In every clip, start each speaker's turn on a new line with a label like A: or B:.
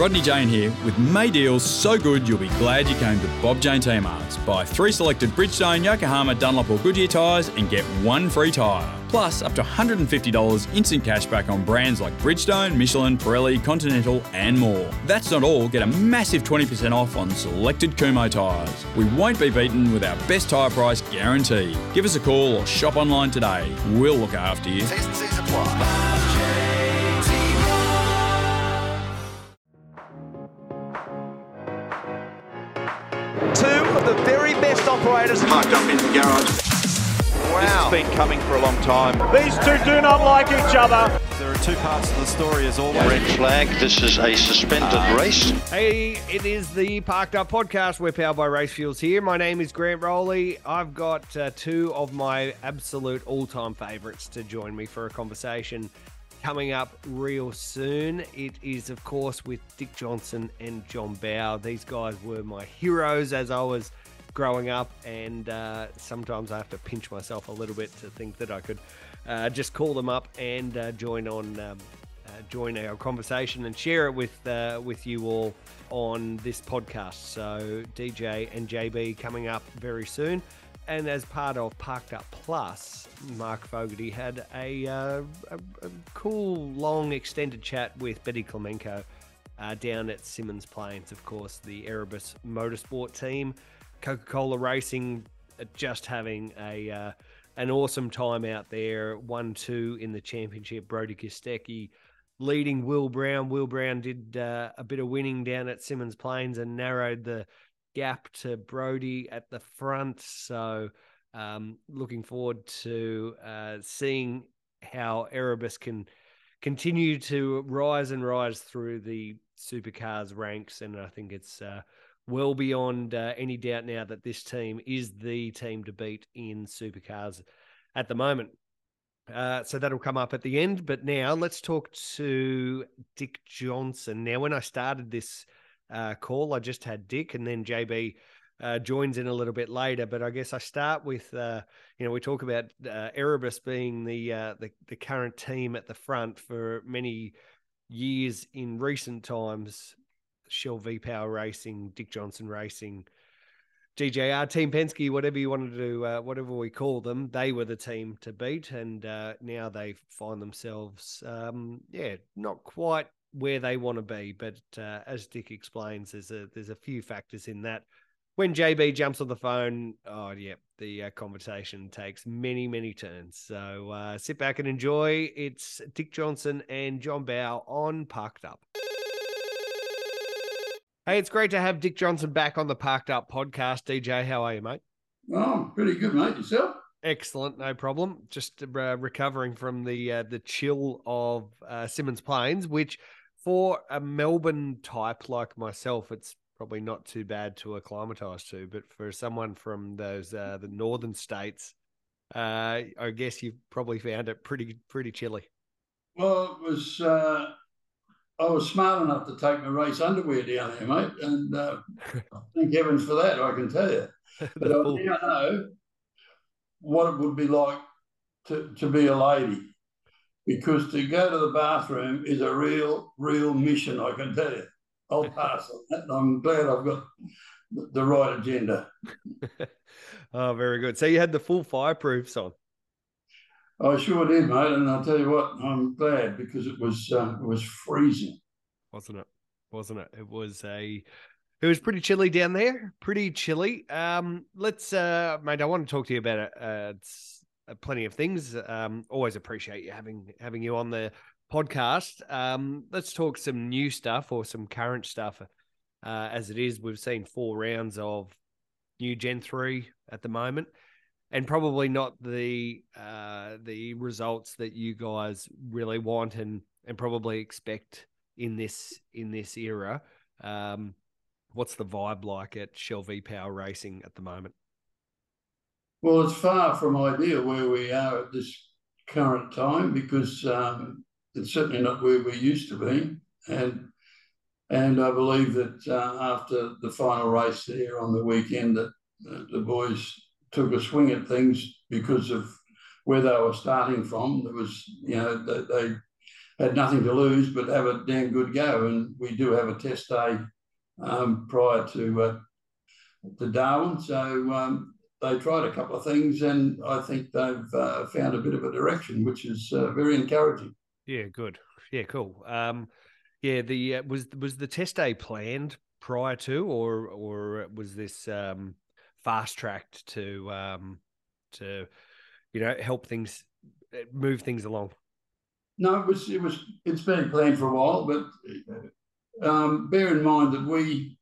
A: Rodney Jane here with May deals so good you'll be glad you came to Bob Jane T-Marts. Buy three selected Bridgestone, Yokohama, Dunlop or Goodyear tyres and get one free tyre. Plus up to $150 instant cash back on brands like Bridgestone, Michelin, Pirelli, Continental and more. That's not all, get a massive 20% off on selected Kumho tyres. We won't be beaten with our best tyre price guarantee. Give us a call or shop online today. We'll look after you.
B: Best
C: parked up in the garage.
B: Wow.
C: This has been coming for a long time.
D: These two do not like each other.
C: There are two parts to the story as always.
E: Red flag, this is a suspended race.
F: Hey, it is the Parked Up Podcast. We're powered by Race Fuels here. My name is Grant Rowley. I've got uh, two of my absolute all time favourites to join me for a conversation coming up real soon. It is, of course, with Dick Johnson and John Bowe. These guys were my heroes as I was growing up, and uh, sometimes I have to pinch myself a little bit to think that I could uh, just call them up and uh, join on. Um, uh, join our conversation and share it with uh, with you all on this podcast. So DJ and JB coming up very soon, and as part of Parked Up Plus, Mark Fogarty had a, uh, a, a cool, long, extended chat with Betty Klimenko uh, down at Symmons Plains. Of course, the Erebus Motorsport team, Coca Cola Racing, just having a uh, an awesome time out there. One two in the championship. Brody Kostecki leading Will Brown. Will Brown did uh, a bit of winning down at Symmons Plains and narrowed the gap to Brody at the front. So, um, looking forward to uh, seeing how Erebus can continue to rise and rise through the supercars ranks. And I think it's uh, well beyond uh, any doubt now that this team is the team to beat in supercars at the moment. Uh, so that'll come up at the end. But now let's talk to Dick Johnson. Now, when I started this uh, call, I just had Dick, and then JB uh, joins in a little bit later. But I guess I start with uh, you know we talk about uh, Erebus being the, uh, the the current team at the front for many years in recent times. Shell V Power Racing, Dick Johnson Racing. DJR Team Penske, whatever you wanted to do, uh, whatever we call them, they were the team to beat, and uh, now they find themselves, um, yeah, not quite where they want to be. But uh, as Dick explains, there's a there's a few factors in that. When JB jumps on the phone, oh yeah, the uh, conversation takes many many turns. So uh, sit back and enjoy. It's Dick Johnson and John Bowe on Parked Up. Hey, it's great to have Dick Johnson back on the Parked Up podcast. DJ, how are you, mate?
G: Oh, I'm pretty good, mate. Yourself?
F: Excellent, no problem. Just uh, recovering from the uh, the chill of uh, Symmons Plains, which for a Melbourne type like myself, it's probably not too bad to acclimatise to. But for someone from those uh, the northern states, uh, I guess you've probably found it pretty pretty chilly.
G: Well, it was. I was smart enough to take my race underwear down there, mate, and uh, thank heavens for that. I can tell you. But I now know what it would be like to, to be a lady, because to go to the bathroom is a real, real mission. I can tell you. I'll pass on that. and I'm glad I've got the- the right agenda.
F: oh, very good. So you had the full fireproofs on.
G: I sure did, mate, and I'll tell you what, I'm glad because it was uh, it was freezing.
F: wasn't it? Wasn't it? It was a it was pretty chilly down there. Pretty chilly. Um, let's uh mate, I want to talk to you about it. Uh, it's uh, plenty of things. Um, always appreciate you having having you on the podcast. Um, let's talk some new stuff or some current stuff. Uh, as it is, we've seen four rounds of new Gen three at the moment, and probably not the uh, the results that you guys really want and and probably expect in this in this era. Um, what's the vibe like at Shell V Power Racing at the moment?
G: Well, it's far from ideal where we are at this current time because um, it's certainly not where we used to be, and and I believe that uh, after the final race there on the weekend, that the boys took a swing at things because of where they were starting from. There was, you know, they, they had nothing to lose but have a damn good go. And we do have a test day um, prior to uh, to Darwin, so um, they tried a couple of things, and I think they've uh, found a bit of a direction, which is uh, very encouraging.
F: Yeah, good. Yeah, cool. Um, yeah, the uh, was was the test day planned prior to, or or was this um, fast tracked to um, to you know help things move things along?
G: No, it was it was it's been planned for a while, but um, bear in mind that we,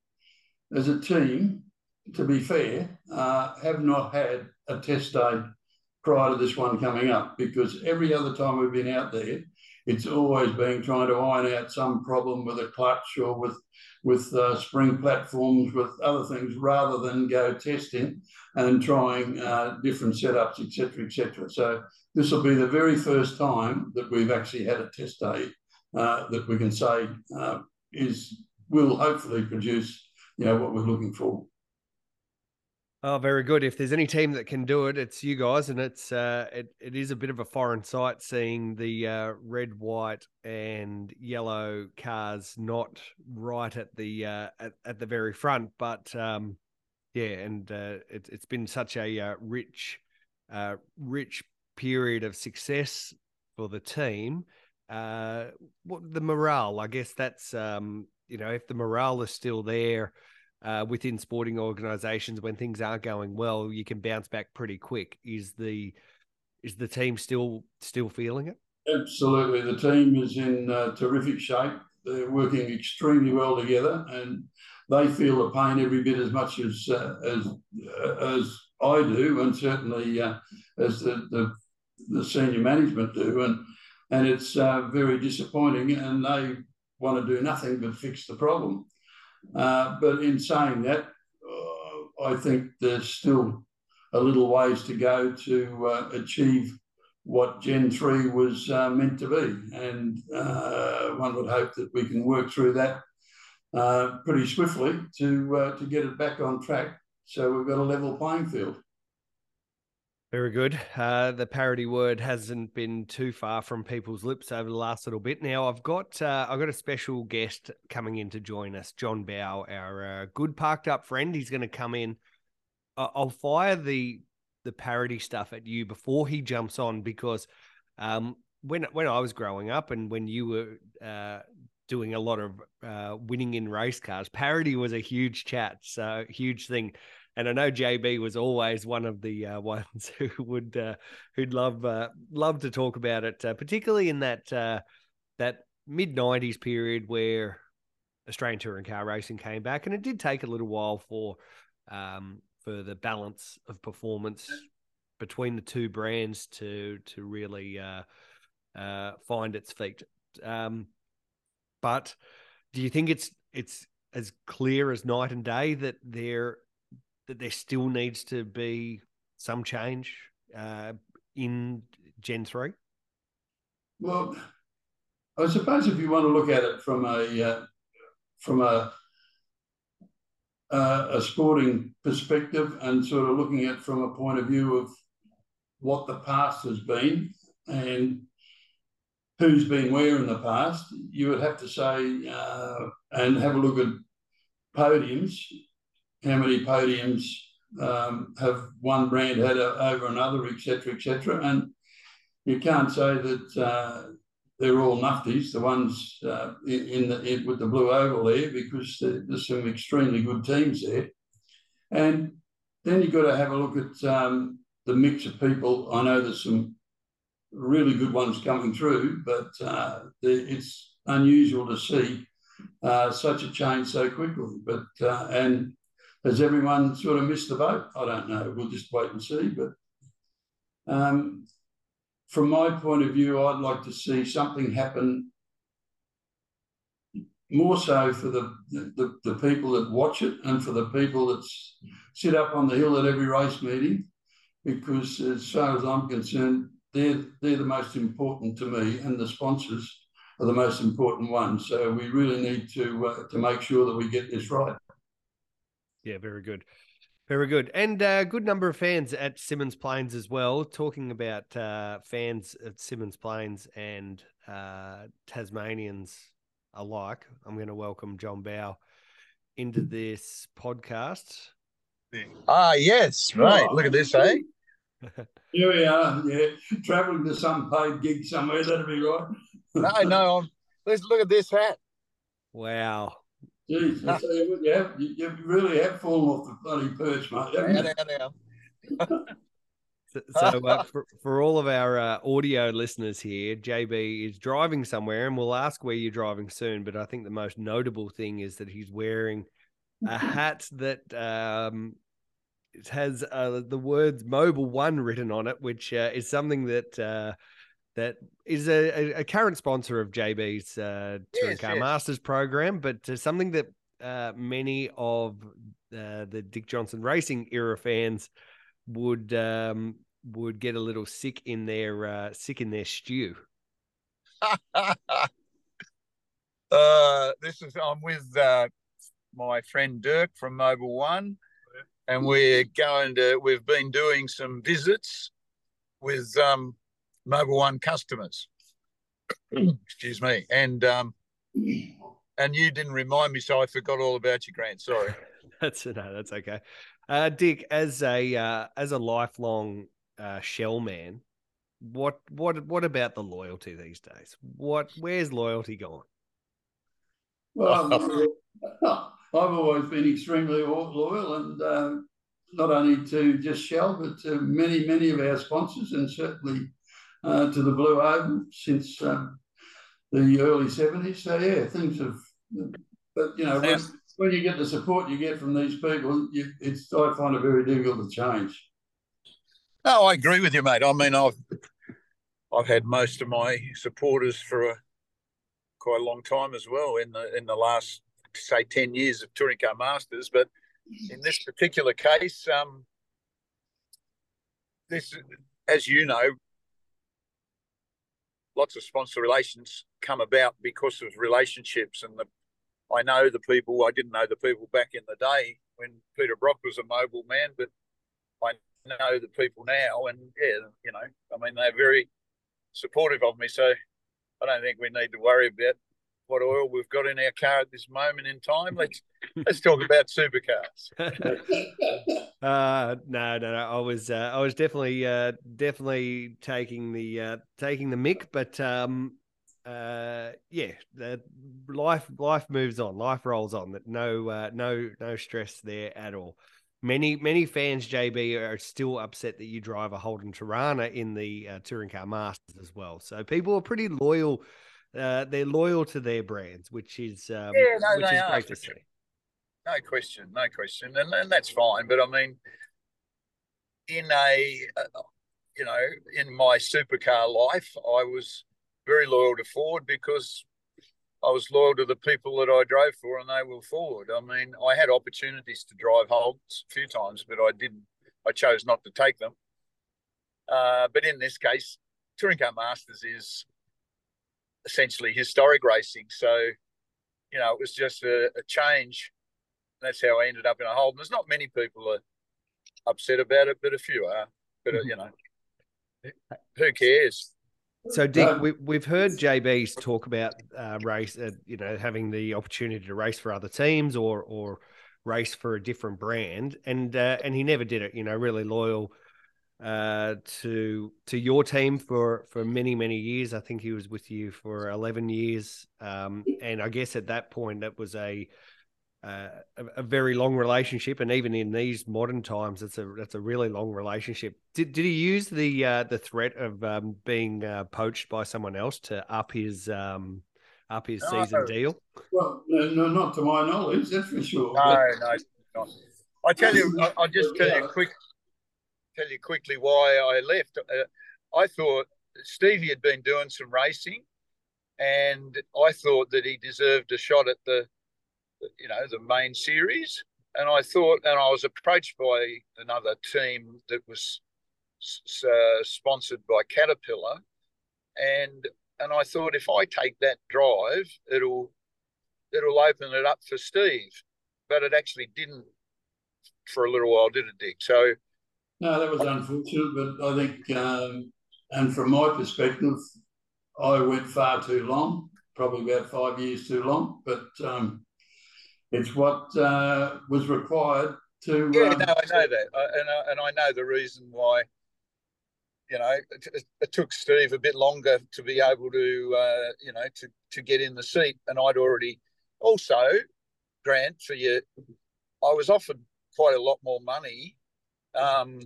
G: as a team, to be fair, uh, have not had a test day prior to this one coming up because every other time we've been out there, it's always been trying to iron out some problem with a clutch or with with uh, spring platforms, with other things, rather than go testing and trying uh, different setups, etc., etc. So this will be the very first time that we've actually had a test day uh, that we can say uh, is will hopefully produce you know what we're looking for.
F: Oh, very good. If there's any team that can do it, it's you guys, and it's uh, it it is a bit of a foreign sight seeing the uh, red, white, and yellow cars not right at the uh, at, at the very front, but um, yeah, and uh, it, it's been such a uh, rich, uh, rich period of success for the team. Uh, what the morale? I guess that's um, you know, if the morale is still there uh, within sporting organisations when things aren't going well, you can bounce back pretty quick. Is the is the team still still feeling it?
G: Absolutely, the team is in uh, terrific shape. They're working extremely well together, and they feel the pain every bit as much as uh, as uh, as I do, and certainly uh, as the, the, the senior management do, and and it's uh, very disappointing. And they want to do nothing but fix the problem. Uh, but in saying that, uh, I think there's still a little ways to go to uh, achieve what Gen 3 was uh, meant to be. And uh, one would hope that we can work through that pretty swiftly to, to get it back on track so we've got a level playing field.
F: Very good. Uh, the parity word hasn't been too far from people's lips over the last little bit. Now I've got uh, I've got a special guest coming in to join us, John Bowe, our uh, good parked up friend. He's going to come in. I'll fire the the parity stuff at you before he jumps on because um, when when I was growing up and when you were uh, doing a lot of uh, winning in race cars, parity was a huge chat, so huge thing and I know JB was always one of the uh, ones who would uh, who'd love uh, love to talk about it, uh, particularly in that uh, that mid '90s period where Australian touring car racing came back, and it did take a little while for um, for the balance of performance between the two brands to to really uh, find its feet. Um, but do you think it's it's as clear as night and day that there that there still needs to be some change uh, in Gen 3?
G: Well, I suppose if you want to look at it from a uh, from a uh, a sporting perspective and sort of looking at from a point of view of what the past has been and who's been where in the past, you would have to say uh, and have a look at podiums how many podiums um, have one brand had a, over another, etc., etc. And you can't say that uh, they're all nufties, the ones uh, in, the in, with the blue oval there, because there's some extremely good teams there. And then you've got to have a look at um, the mix of people. I know there's some really good ones coming through, but uh, it's unusual to see uh, such a change so quickly. But uh, and has everyone sort of missed the boat? I don't know. We'll just wait and see. But um, from my point of view, I'd like to see something happen more so for the, the, the people that watch it and for the people that sit up on the hill at every race meeting, because as far as I'm concerned, they're, they're the most important to me and the sponsors are the most important ones. So we really need to, uh, to make sure that we get this right.
F: Yeah, very good. Very good. And a uh, good number of fans at Symmons Plains as well, talking about uh, fans at Symmons Plains and uh, Tasmanians alike. I'm going to welcome John Bowe into this podcast.
H: Ah, yes, right. Oh, Look at this, eh?
G: Here we are. Yeah, traveling to some paid gig somewhere. That'd be right.
H: no, no. I'm, let's look at this hat.
F: Wow.
G: Jeez, no. you, you, have, you, you, really have fallen off the bloody perch, mate. Now,
F: now, So, so uh, for, for all of our uh, audio listeners here, JB is driving somewhere, and we'll ask where you're driving soon. But I think the most notable thing is that he's wearing a hat that um, has uh, the words "Mobil One" written on it, which uh, is something that uh, that is a, a, current sponsor of JB's uh, Touring yes, Car yes. Masters program, but uh, something that uh, many of uh, the Dick Johnson Racing era fans would um, would get a little sick in their uh, sick in their stew.
H: uh, this is I'm with uh, my friend Dirk from Mobil One, and we're going to. We've been doing some visits with um, Mobil One customers. Excuse me, and um, and you didn't remind me, so I forgot all about you, Grant. Sorry.
F: that's no, that's okay. Uh, Dick, as a uh, as a lifelong uh, shell man, what what what about the loyalty these days? What where's loyalty gone?
G: Well, I've always been extremely loyal, and uh, not only to just Shell, but to many many of our sponsors, and certainly uh, to the Blue Oval since um, the early seventies. So yeah, things have. But you know, when, when, you get the support you get from these people, you, it's I find it very difficult to change.
H: No, I agree with you, mate. I mean, I've I've had most of my supporters for a quite a long time as well in the in the last say ten years of touring car masters. But in this particular case, um, this, as you know, lots of sponsor relations come about because of relationships and the I know the people I didn't know the people back in the day when Peter Brock was a Mobil man, but I know the people now and yeah, you know, I mean they're very supportive of me. So I don't think we need to worry about what oil we've got in our car at this moment in time. Let's let's talk about supercars.
F: uh, no, no, no. I was uh, I was definitely uh, definitely taking the uh, taking the mic, but um, uh, yeah, the life life moves on, life rolls on. That no uh, no no stress there at all. Many many fans, JB, are still upset that you drive a Holden Torana in the uh, touring car masters as well. So people are pretty loyal uh, they're loyal to their brands, which is um, yeah, no, which is great to see.
H: No question, no question, and, and that's fine. But I mean, in a uh, you know, in my supercar life, I was very loyal to Ford because I was loyal to the people that I drove for, and they were Ford. I mean, I had opportunities to drive Holdens a few times, but I didn't. I chose not to take them. Uh, but in this case, Touring Car Masters is essentially historic racing. So, you know, it was just a, a change. That's how I ended up in a Holden. There's not many people are upset about it, but a few are. But uh, you know, who cares?
F: So, Dick, we, we've heard JB's talk about uh, race, uh, you know, having the opportunity to race for other teams or or race for a different brand, and uh, and he never did it. You know, really loyal uh, to to your team for for many many years. I think he was with you for eleven years, um, and I guess at that point that was a, uh, a a, very long relationship. And even in these modern times, it's a that's a really long relationship. Did did he use the uh, the threat of um, being uh, poached by someone else to up his um, up his no, season deal?
G: Well, no, no, not to my knowledge, that's for sure.
H: No, no. Not. I tell you, I, will just tell you quick tell you quickly why I left. Uh, I thought Stevie had been doing some racing, and I thought that he deserved a shot at the, you know, the main series. And I thought, and I was approached by another team that was uh, sponsored by Caterpillar, and and I thought if I take that drive, it'll it'll open it up for Steve. But it actually didn't for a little while, did it, Dick? So
G: no, that was unfortunate, but I think, um, and from my perspective, I went far too long, probably about five years too long, but um, it's what uh, was required to.
H: Yeah, um, no, I know that, and I, and I know the reason why. You know, it, it, took Steve a bit longer to be able to, uh, you know, to to get in the seat, and I'd already also, Grant, for you, I was offered quite a lot more money, um,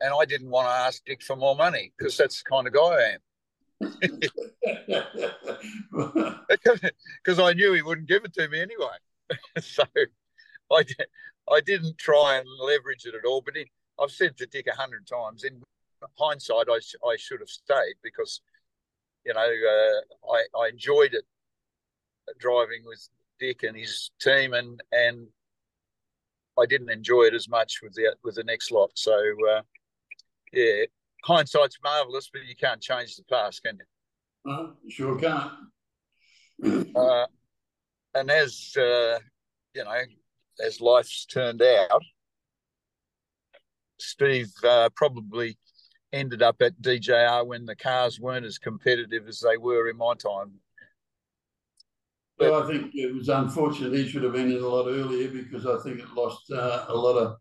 H: and I didn't want to ask Dick for more money because that's the kind of guy I am. Because I knew he wouldn't give it to me anyway. so I, I didn't try and leverage it at all. But I've said to Dick a hundred times. In hindsight, I, I should have stayed because, you know, uh, I, I enjoyed it driving with Dick and his team, and and I didn't enjoy it as much with the with the next lot. So uh, yeah, hindsight's marvelous, but you can't change the past, can
G: you? Uh, sure can't.
H: uh, and as uh, you know, as life's turned out, Steve uh, probably ended up at DJR when the cars weren't as competitive as they were in my time.
G: But, well, I think it was unfortunate he should have been in a lot earlier because I think it lost uh, a lot of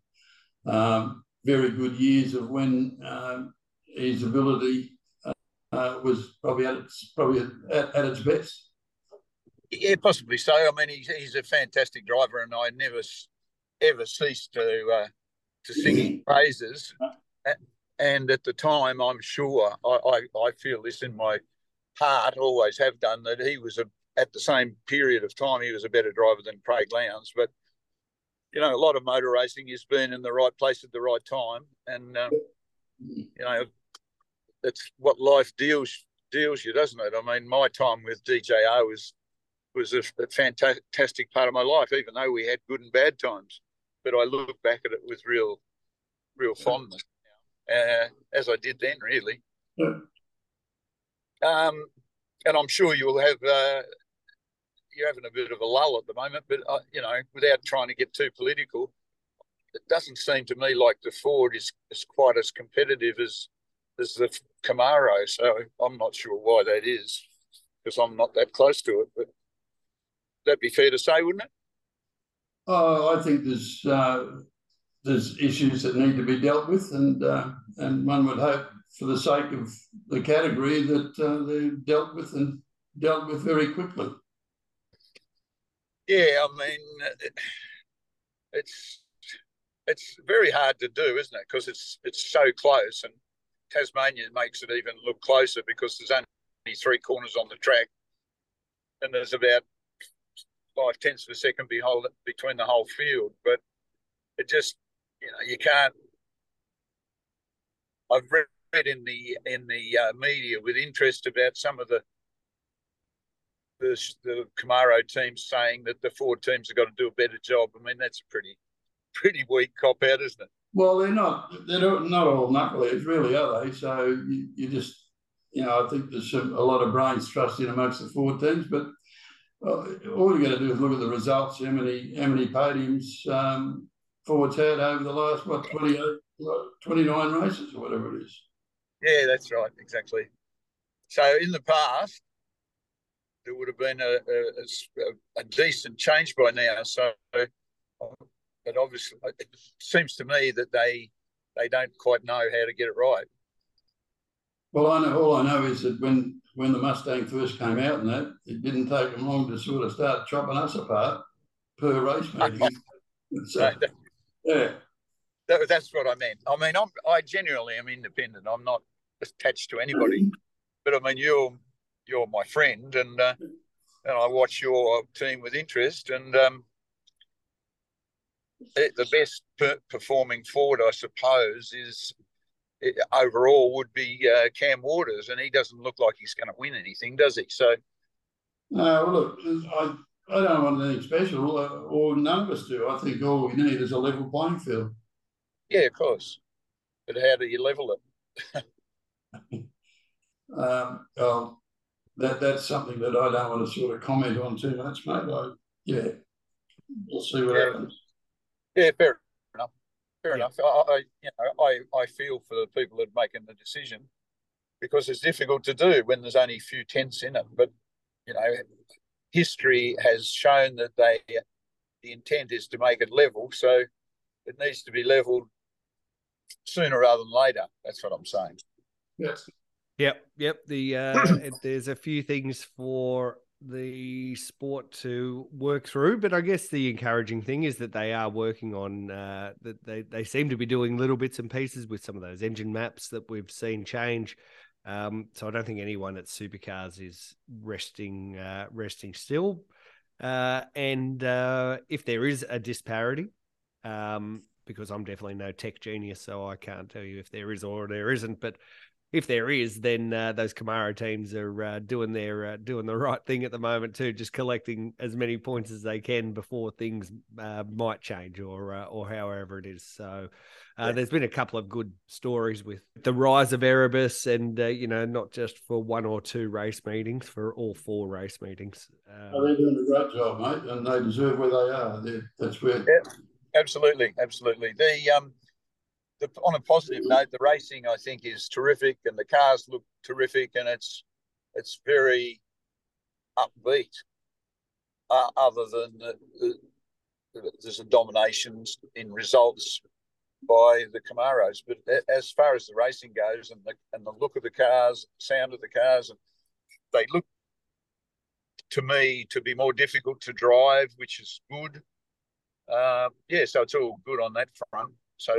G: um, very good years of when um, his ability uh, was probably at its probably at, at, its best.
H: Yeah, possibly so. I mean, he's, he's a fantastic driver, and I never ever ceased to uh, to sing his praises. And at the time, I'm sure I, I, I feel this in my heart, always have done that he was a at the same period of time he was a better driver than Craig Lowndes. But you know, a lot of motor racing is being in the right place at the right time, and um, you know, that's what life deals deals you, doesn't it? I mean, my time with DJR was was a, a, fantastic part of my life, even though we had good and bad times. But I look back at it with real, real fondness, uh, as I did then, really. Yeah. Um, and I'm sure you'll have uh, you're having a bit of a lull at the moment, but uh, you know, without trying to get too political, it doesn't seem to me like the Ford is, is quite as competitive as as the Camaro. So I'm not sure why that is, because I'm not that close to it. But that'd be fair to say, wouldn't it?
G: Oh, I think there's uh, there's issues that need to be dealt with, and uh, and one would hope, for the sake of the category, that uh, they're dealt with and dealt with very quickly.
H: Yeah, I mean, it's it's very hard to do, isn't it? Because it's it's so close, and Tasmania makes it even look closer because there's only three corners on the track, and there's about five tenths of a second behold, between the whole field. But it just, you know, you can't. I've read in the in the uh, media with interest about some of the the, the Camaro teams saying that the Ford teams have got to do a better job. I mean, that's a pretty pretty weak cop out, isn't it?
G: Well, they're not. They're not all knuckleheads, really, are they? So you, you just, you know, I think there's a lot of brains trust in amongst the Ford teams, but uh, all you got to do is look at the results. How many how many podiums um, Ford's had over the last what 20, 29 races or whatever it is.
H: Yeah, that's right, exactly. So in the past, there would have been a, a, a decent change by now. So, but obviously, it seems to me that they they don't quite know how to get it right.
G: Well, I know all I know is that when when the Mustang first came out and that, it didn't take them long to sort of start chopping us apart per race meeting. so, yeah.
H: That, that's what I meant. I mean, I'm, I genuinely am independent. I'm not attached to anybody. But I mean, you're you're my friend, and uh, and I watch your team with interest. And um, it, the best per- performing forward, I suppose, is it, overall would be uh, Cam Waters, and he doesn't look like he's going to win anything, does he? So,
G: no. Well, look, I I don't want anything special, uh, or none of us do. I think all we need is a level playing field.
H: Yeah, of course. But how do you level
G: it? um, well, that that's something that I don't want to sort of comment on too much, mate. I, yeah, we'll see what yeah. happens.
H: Yeah, fair enough. Fair yeah. enough. I, I, you know, I, I feel for the people that are making the decision because it's difficult to do when there's only a few tents in it. But you know, history has shown that they the intent is to make it level, so it needs to be leveled sooner rather than later. That's what I'm saying.
G: Yes.
F: Yep. Yep. The uh, there's a few things for the sport to work through. But I guess the encouraging thing is that they are working on uh, that they they seem to be doing little bits and pieces with some of those engine maps that we've seen change. Um, so I don't think anyone at supercars is resting uh, resting still. Uh, and uh, if there is a disparity, um, because I'm definitely no tech genius, so I can't tell you if there is or there isn't. But if there is, then uh, those Camaro teams are uh, doing their uh, doing the right thing at the moment too, just collecting as many points as they can before things uh, might change or uh, or however it is. So uh, yeah. there's been a couple of good stories with the rise of Erebus, and you know not just for one or two race meetings, for all four race meetings.
G: Um, oh, they're doing a great job, mate, and they deserve where they are. They're, that's where.
H: Yeah, absolutely, absolutely. The um the, on a positive note, the racing I think is terrific, and the cars look terrific, and it's it's very upbeat. Uh, other than the, the, there's a domination in results by the Camaros, but as far as the racing goes, and the and the look of the cars, sound of the cars, and they look to me to be more difficult to drive, which is good. Uh, yeah, so it's all good on that front. So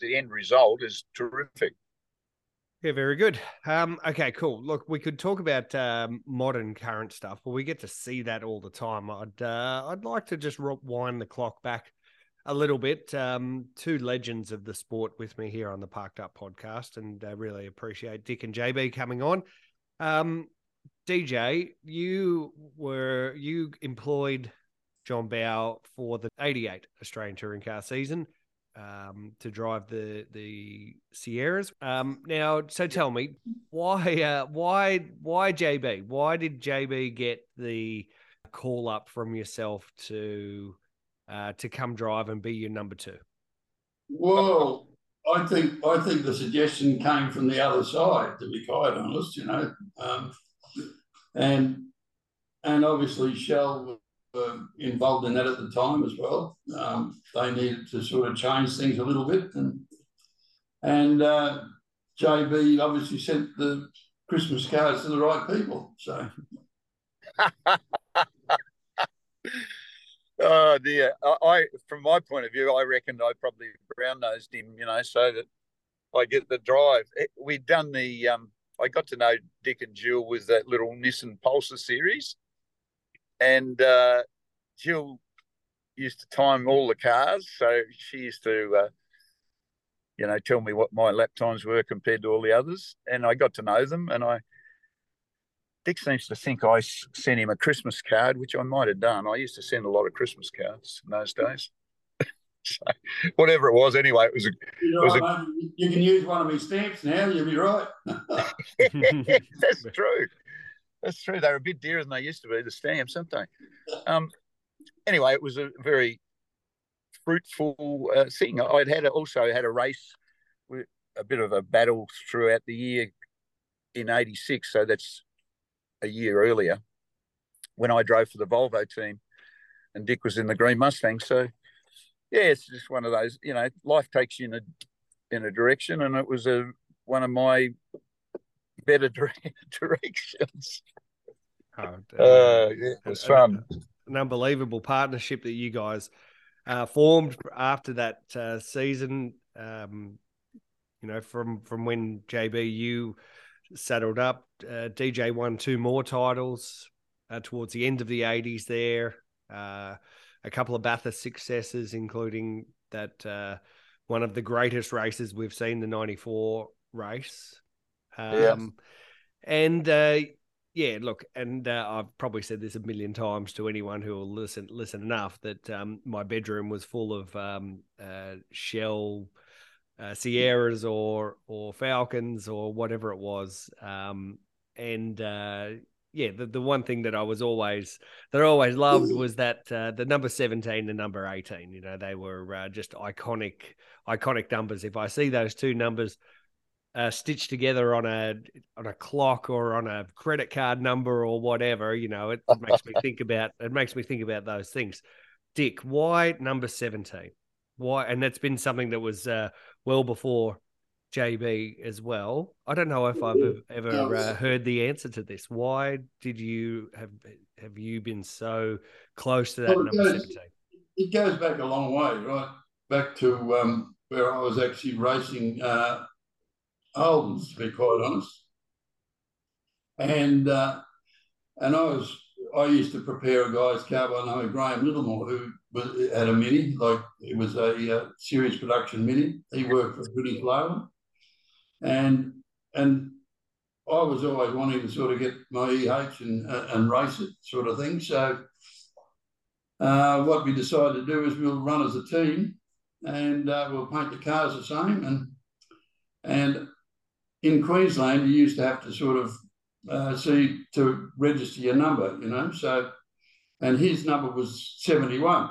H: the end result is terrific.
F: Yeah, very good. Um, okay, cool. Look, we could talk about um, modern current stuff, but we get to see that all the time. I'd uh, I'd like to just wind the clock back a little bit. Um, two legends of the sport with me here on the Parked Up podcast, and I uh, really appreciate Dick and JB coming on. Um, DJ, you were you employed John Bowe for the '88 Australian Touring Car season um, to drive the the Sierras. Um, now, so tell me why uh, why why JB? Why did JB get the call up from yourself to uh, to come drive and be your number two?
G: Well, I think I think the suggestion came from the other side. To be quite honest, you know, um, and and obviously Shell were involved in that at the time as well. Um, they needed to sort of change things a little bit, and and uh, JB obviously sent the Christmas cards to the right people. So.
H: oh dear! I, from my point of view, I reckon I probably brown nosed him, you know, so that I get the drive. We'd done the. Um, I got to know Dick and Jill with that little Nissan Pulsar series and uh, Jill used to time all the cars, so she used to, uh, you know, tell me what my lap times were compared to all the others, and I got to know them. And I, Dick seems to think I sent him a Christmas card, which I might have done. I used to send a lot of Christmas cards in those days. so, whatever it was, anyway, it was a.
G: You, know,
H: was
G: a... you can use one of my stamps now. You'll be right.
H: That's true. That's true. They're a bit dearer than they used to be, the stamps, aren't they? Um, anyway, it was a very fruitful uh, thing. I'd had a, also had a race, with a bit of a battle throughout the year in '86. So that's a year earlier when I drove for the Volvo team, and Dick was in the Green Mustang. So yeah, it's just one of those. You know, life takes you in a in a direction, and it was a one of my better directions. Oh, uh, it was fun.
F: An unbelievable partnership that you guys uh, formed after that uh, season. Um, you know, from from when JB you saddled up, uh, DJ won two more titles uh, towards the end of the '80s. There, uh, a couple of Bathurst successes, including that one of the greatest races we've seen, the '94 race. Um, yeah. And uh, yeah, look, and uh, I've probably said this a million times to anyone who will listen listen enough that um, my bedroom was full of um, uh, shell uh, Sierras or or Falcons or whatever it was, um, and uh, yeah, the, the one thing that I was always that I always loved was that uh, the number seventeen and number eighteen. You know, they were uh, just iconic, iconic numbers. If I see those two numbers uh, stitched together on a on a clock or on a credit card number or whatever, you know, it, it makes me think about it makes me think about those things. Dick, why number seventeen? Why? And that's been something that was uh, well before JB as well. I don't know if I've ever uh, heard the answer to this. Why did you have have you been so close to that well, number
G: goes, 17? It goes back a long way, right? Back to um, where I was actually racing uh, Holdens, to be quite honest. And uh, and I was I used to prepare a guy's car by the name of Graham Littlemore, who was, had a Mini, like it was a uh, series production Mini. He worked for British Leyland and and I was always wanting to sort of get my EH and uh, and race it, sort of thing. So uh, what we decided to do is we'll run as a team, and uh, we'll paint the cars the same. And and in Queensland, you used to have to sort of uh, see to register your number, you know. So and his number was seventy one,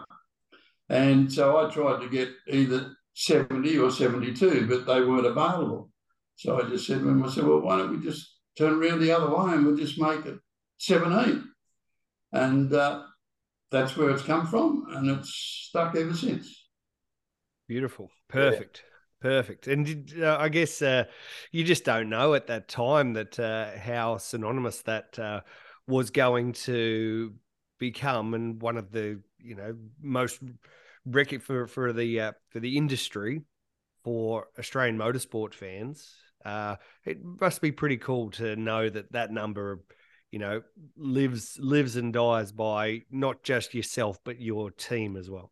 G: and so I tried to get either seventy or seventy two, but they weren't available. So I just said to him, I said, well, why don't we just turn around the other way and we'll just make it 17. And uh, that's where it's come from. And it's stuck ever since.
F: Beautiful. Perfect. Perfect. And uh, I guess uh, you just don't know at that time that uh, how synonymous that uh, was going to become, and one of the you know most record for for the uh, for the industry for Australian motorsport fans uh, it must be pretty cool to know that that number, you know, lives lives and dies by not just yourself but your team as well.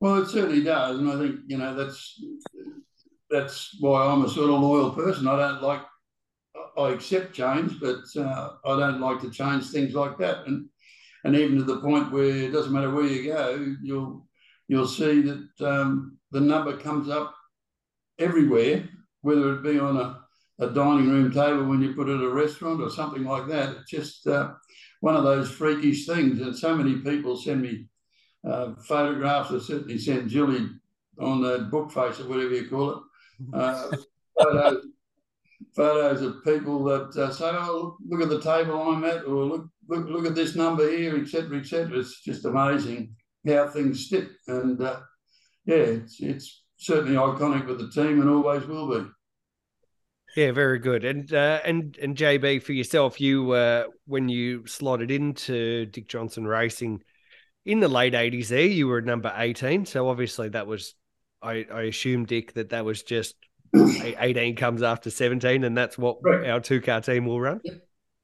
G: Well, it certainly does, and I think you know that's that's why I'm a sort of loyal person. I don't like I accept change, but uh, I don't like to change things like that. And and even to the point where it doesn't matter where you go, you'll you'll see that um, the number comes up everywhere whether it be on a, a dining room table when you put it at a restaurant or something like that. It's just uh, one of those freakish things. And so many people send me uh, photographs. I certainly sent Julie on the book face or whatever you call it. Uh, photos, photos of people that uh, say, "Oh, look at the table I'm at," or "Look, look, look at this number here," etc., etc. It's just amazing how things stick, and uh, yeah, it's it's certainly iconic with the team and always will be.
F: Yeah, very good. And uh, and and JB for yourself, you uh, when you slotted into Dick Johnson Racing in the late eighties, there you were number eighteen. So obviously that was, I, I assume Dick that that was just eighteen comes after seventeen, and that's what right. our two car team will run.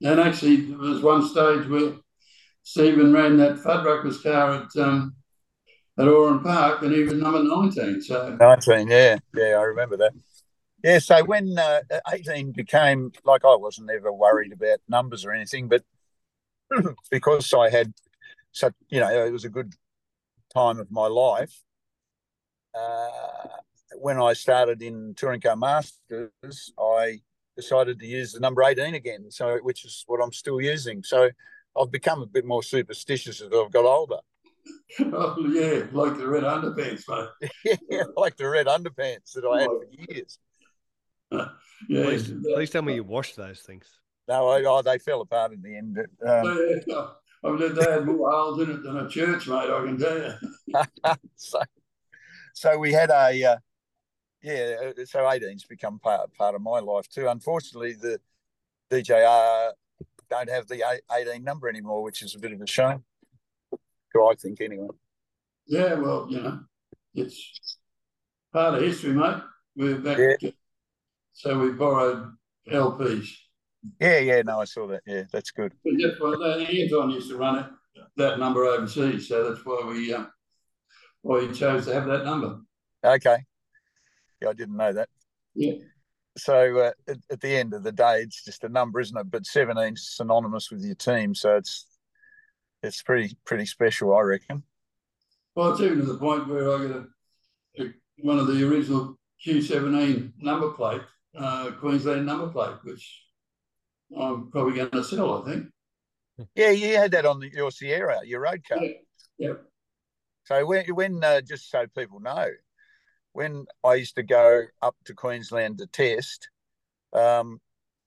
G: And actually, there was one stage where Stephen ran that Fuddruckers car at um, at Oran Park, and he was number nineteen. So
H: nineteen, yeah, yeah, I remember that. Yeah, so when uh, 18 became like I wasn't ever worried about numbers or anything, but because I had such, you know, it was a good time of my life. Uh, when I started in Touring Car Masters, I decided to use the number 18 again, so which is what I'm still using. So I've become a bit more superstitious as I've got older.
G: Oh, yeah, like the red underpants, mate.
H: yeah, like the red underpants that I had for years.
F: yeah. Please, please, tell me you washed those things.
H: No, I, oh, they fell apart in the end.
G: Um, I mean, they had more holes in it than a church, mate. I can tell you.
H: so, so we had a, uh, yeah. Uh, so 18's become part part of my life too. Unfortunately, the DJR don't have the 18 number anymore, which is a bit of a shame. Do I think, anyway.
G: Yeah, well, you know, it's part of history, mate. We're back yeah. So we borrowed LPs.
H: Yeah, yeah, no, I saw that. Yeah, that's good.
G: But that's why Anton used to run it that number overseas, so that's why we uh, why he chose to have that number.
H: Okay. Yeah, I didn't know that.
G: Yeah.
H: So uh, at, at, the end of the day, it's just a number, isn't it? But 17 is synonymous with your team, so it's it's pretty pretty special, I reckon.
G: Well, it's even to the point where I got a, a, one of the original Q17 number plate uh, Queensland number plate, which I'm probably going to sell, I think.
H: Yeah, you had that on the, your Sierra, your road car.
G: Yeah. Yep.
H: So when, when uh, just so people know, when I used to go up to Queensland to test, um,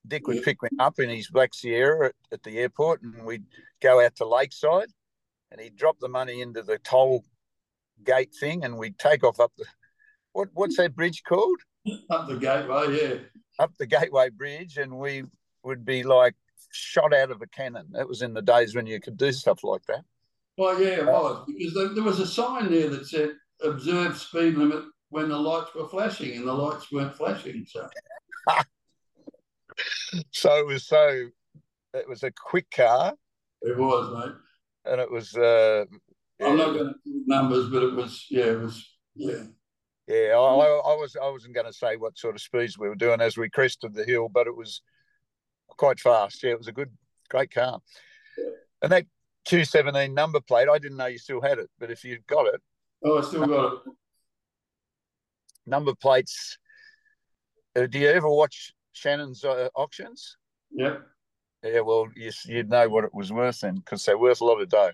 H: Dick would
G: Yeah.
H: pick me up in his black Sierra at, at the airport, and we'd go out to Lakeside, and he'd drop the money into the toll gate thing, and we'd take off up the what what's that bridge called?
G: Up the gateway, yeah.
H: Up the Gateway Bridge, and we would be like shot out of a cannon. That was in the days when you could do stuff like that.
G: Well, yeah, it was because there, there was a sign there that said "observe speed limit" when the lights were flashing, and the lights weren't flashing. So
H: So it was so it was a quick car,
G: it was, mate.
H: and it was uh,
G: I'm not going to numbers, but it was, yeah, it was, yeah.
H: Yeah, I, I was I wasn't going to say what sort of speeds we were doing as we crested the hill, but it was quite fast. Yeah, it was a good, great car. And that Q17 number plate, I didn't know you still had it, but if you've got it,
G: Oh, I still got it.
H: number plates. Uh, do you ever watch Shannon's uh, auctions?
G: Yeah.
H: Yeah, well, you, you'd know what it was worth then, because they're worth a lot of dough.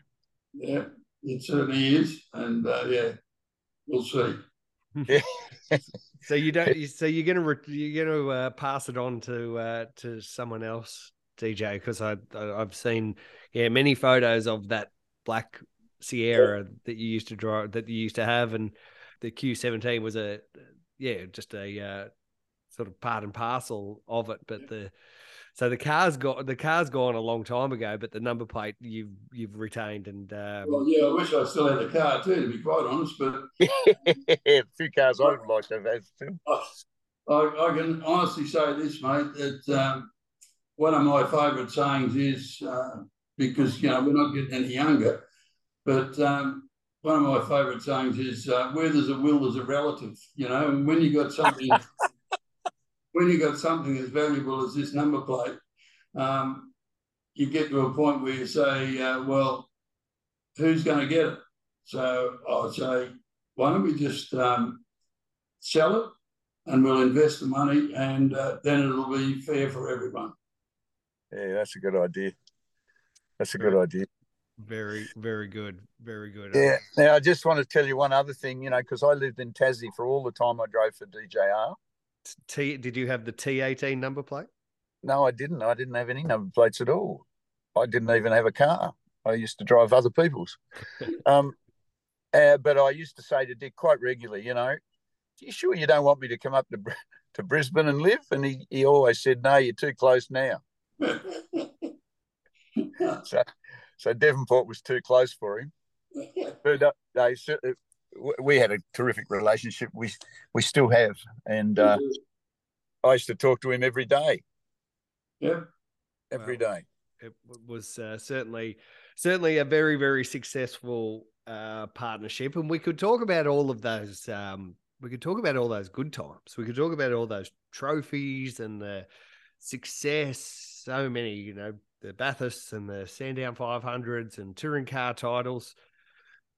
G: yeah, it certainly is, and uh, yeah, we'll see.
F: So you don't. So you're gonna re- you're gonna uh, pass it on to uh, to someone else, DJ, because I, I I've seen yeah many photos of that black Sierra that you used to drive that you used to have, and the Q17 was a yeah just a uh, sort of part and parcel of it. But the so the car's got the car's gone a long time ago, but the number plate you've you've retained and um,
G: Well, yeah, I wish I still had a car too, to be quite honest, but
H: a few cars I would like to have had too.
G: I, I can honestly say this, mate, that um, one of my favourite sayings is uh, because, you know, we're not getting any younger, but um, one of my favourite sayings is uh, where there's a will, there's a relative, you know, and when you got something, when you've got something as valuable as this number plate, um, you get to a point where you say, uh, well, who's going to get it? So I'd say, why don't we just um, sell it and we'll invest the money and uh, then it'll be fair for everyone.
H: Yeah, that's a good idea. That's a good idea.
F: very very good, very good.
H: Yeah. Now, I just want to tell you one other thing, you know, because I lived in Tassie for all the time I drove for DJR.
F: T did you have the T18 number plate?
H: No, I didn't. I didn't have any number plates at all. I didn't even have a car. I used to drive other people's. um, uh, but I used to say to Dick quite regularly, you know, "Are you sure you don't want me to come up to to Brisbane and live? And he, he always said, no, you're too close now. So, so Devonport was too close for him. But uh, they, cer- w- we had a terrific relationship. We we still have, and uh, I used to talk to him every day,
G: yeah,
H: every
F: Wow.
H: day.
F: It was uh, certainly certainly a very very successful uh, partnership, and we could talk about all of those. Um, we could talk about all those good times. We could talk about all those trophies and the success. So many, you know, the Bathursts and the Sandown 500s and touring car titles.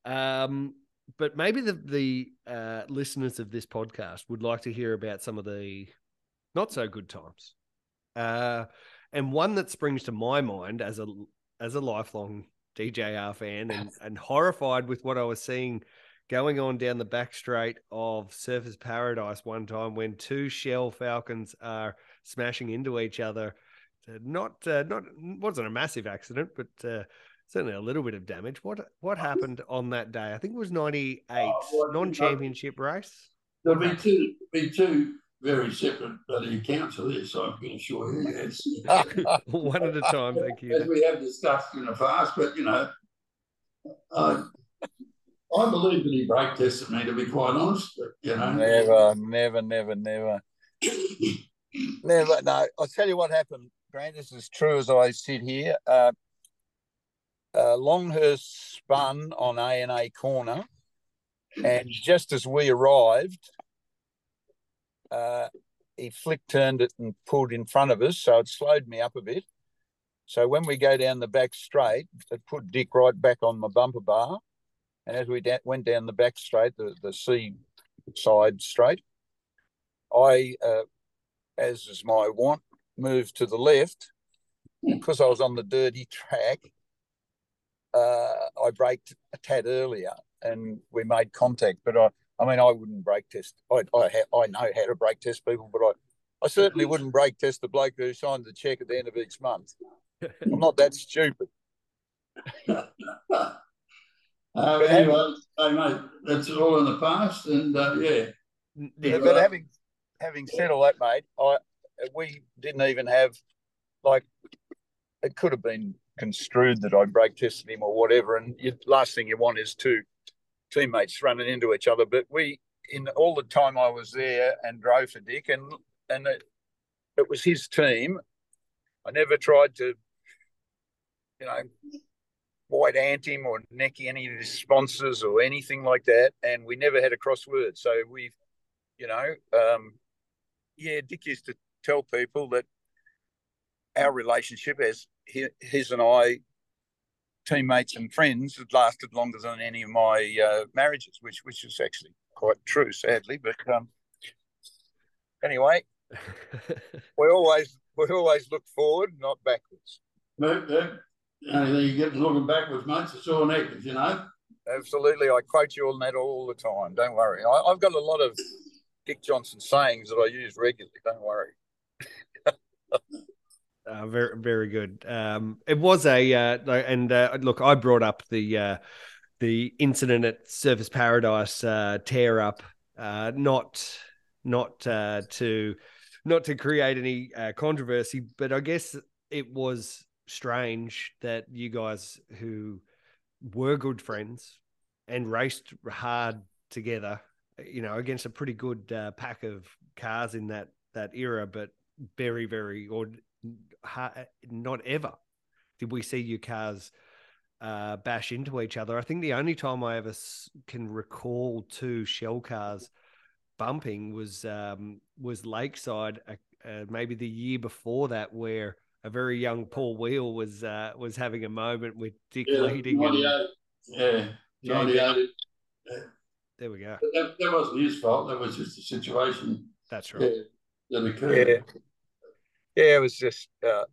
F: Um, but maybe the the uh, listeners of this podcast would like to hear about some of the not so good times. Uh, and one that springs to my mind as a as a lifelong DJR fan and, and horrified with what I was seeing going on down the back straight of Surfers Paradise one time when two Shell Falcons are smashing into each other. Uh, Not uh, not wasn't a massive accident, but uh, certainly a little bit of damage. What what happened on that day? I think it was ninety eight
G: Oh, well,
F: non championship race.
G: there'll be two, be two very separate bloody accounts of this. I can assure you. Yes.
F: one at a time. Thank you.
G: As
F: you.
G: we have discussed in the past, but you know, I I believe that he brake tested me to be quite honest. But, you know,
H: Never, never, never, never, never. No, I'll tell you what happened, Grant. This is true as I sit here. Uh, uh, Longhurst spun on A and A corner, and just as we arrived, uh, he flick turned it and pulled in front of us, so it slowed me up a bit. So when we go down the back straight, it put Dick right back on my bumper bar. And as we da- went down the back straight, the, the sea side straight, I, uh, as is my want, moved to the left because I was on the dirty track, uh, I braked a tad earlier and we made contact. But I, I mean, I wouldn't brake test. I, I, ha- I know how to brake test people, but I, I certainly wouldn't brake test the bloke who signed the check at the end of each month. I'm not that stupid.
G: uh, anyway, hey mate, that's all in the past, and uh, yeah.
H: Yeah, but having having said all that, mate, I we didn't even have like it could have been construed that I break tested him or whatever. And last thing you want is two teammates running into each other. But we, in all the time I was there and drove for Dick, and and it, it was his team. I never tried to, you know, white ant him or neck any of his sponsors or anything like that. And we never had a crossword. So we, you know, um, yeah, Dick used to tell people that our relationship as his and I, teammates and friends, had lasted longer than any of my uh, marriages, which which is actually quite true, sadly. But um, anyway, we always we always look forward, not backwards.
G: But, uh, you get to looking backwards, mate. It's a sore neck, you know.
H: Absolutely, I quote you on that all the time. Don't worry. I, I've got a lot of Dick Johnson sayings that I use regularly. Don't worry.
F: Uh, very, very good. Um, it was a, uh, and uh, look, I brought up the uh, the incident at Surfers Paradise uh, tear up, uh, not not to not to create any controversy, but I guess it was strange that you guys who were good friends and raced hard together, you know, against a pretty good pack of cars in that that era, but very, very or not ever did we see your cars uh, bash into each other. I think the only time I ever can recall two shell cars bumping was um, was Lakeside, uh, uh, maybe the year before that, where a very young Paul Weel was uh, was having a moment with Dick
G: yeah,
F: leading.
G: 98. And, yeah, 98.
F: Yeah. There we go.
G: That, that, wasn't his fault. That was just a situation.
F: That's right.
G: Yeah, that occurred.
H: Yeah. Yeah, it was just uh,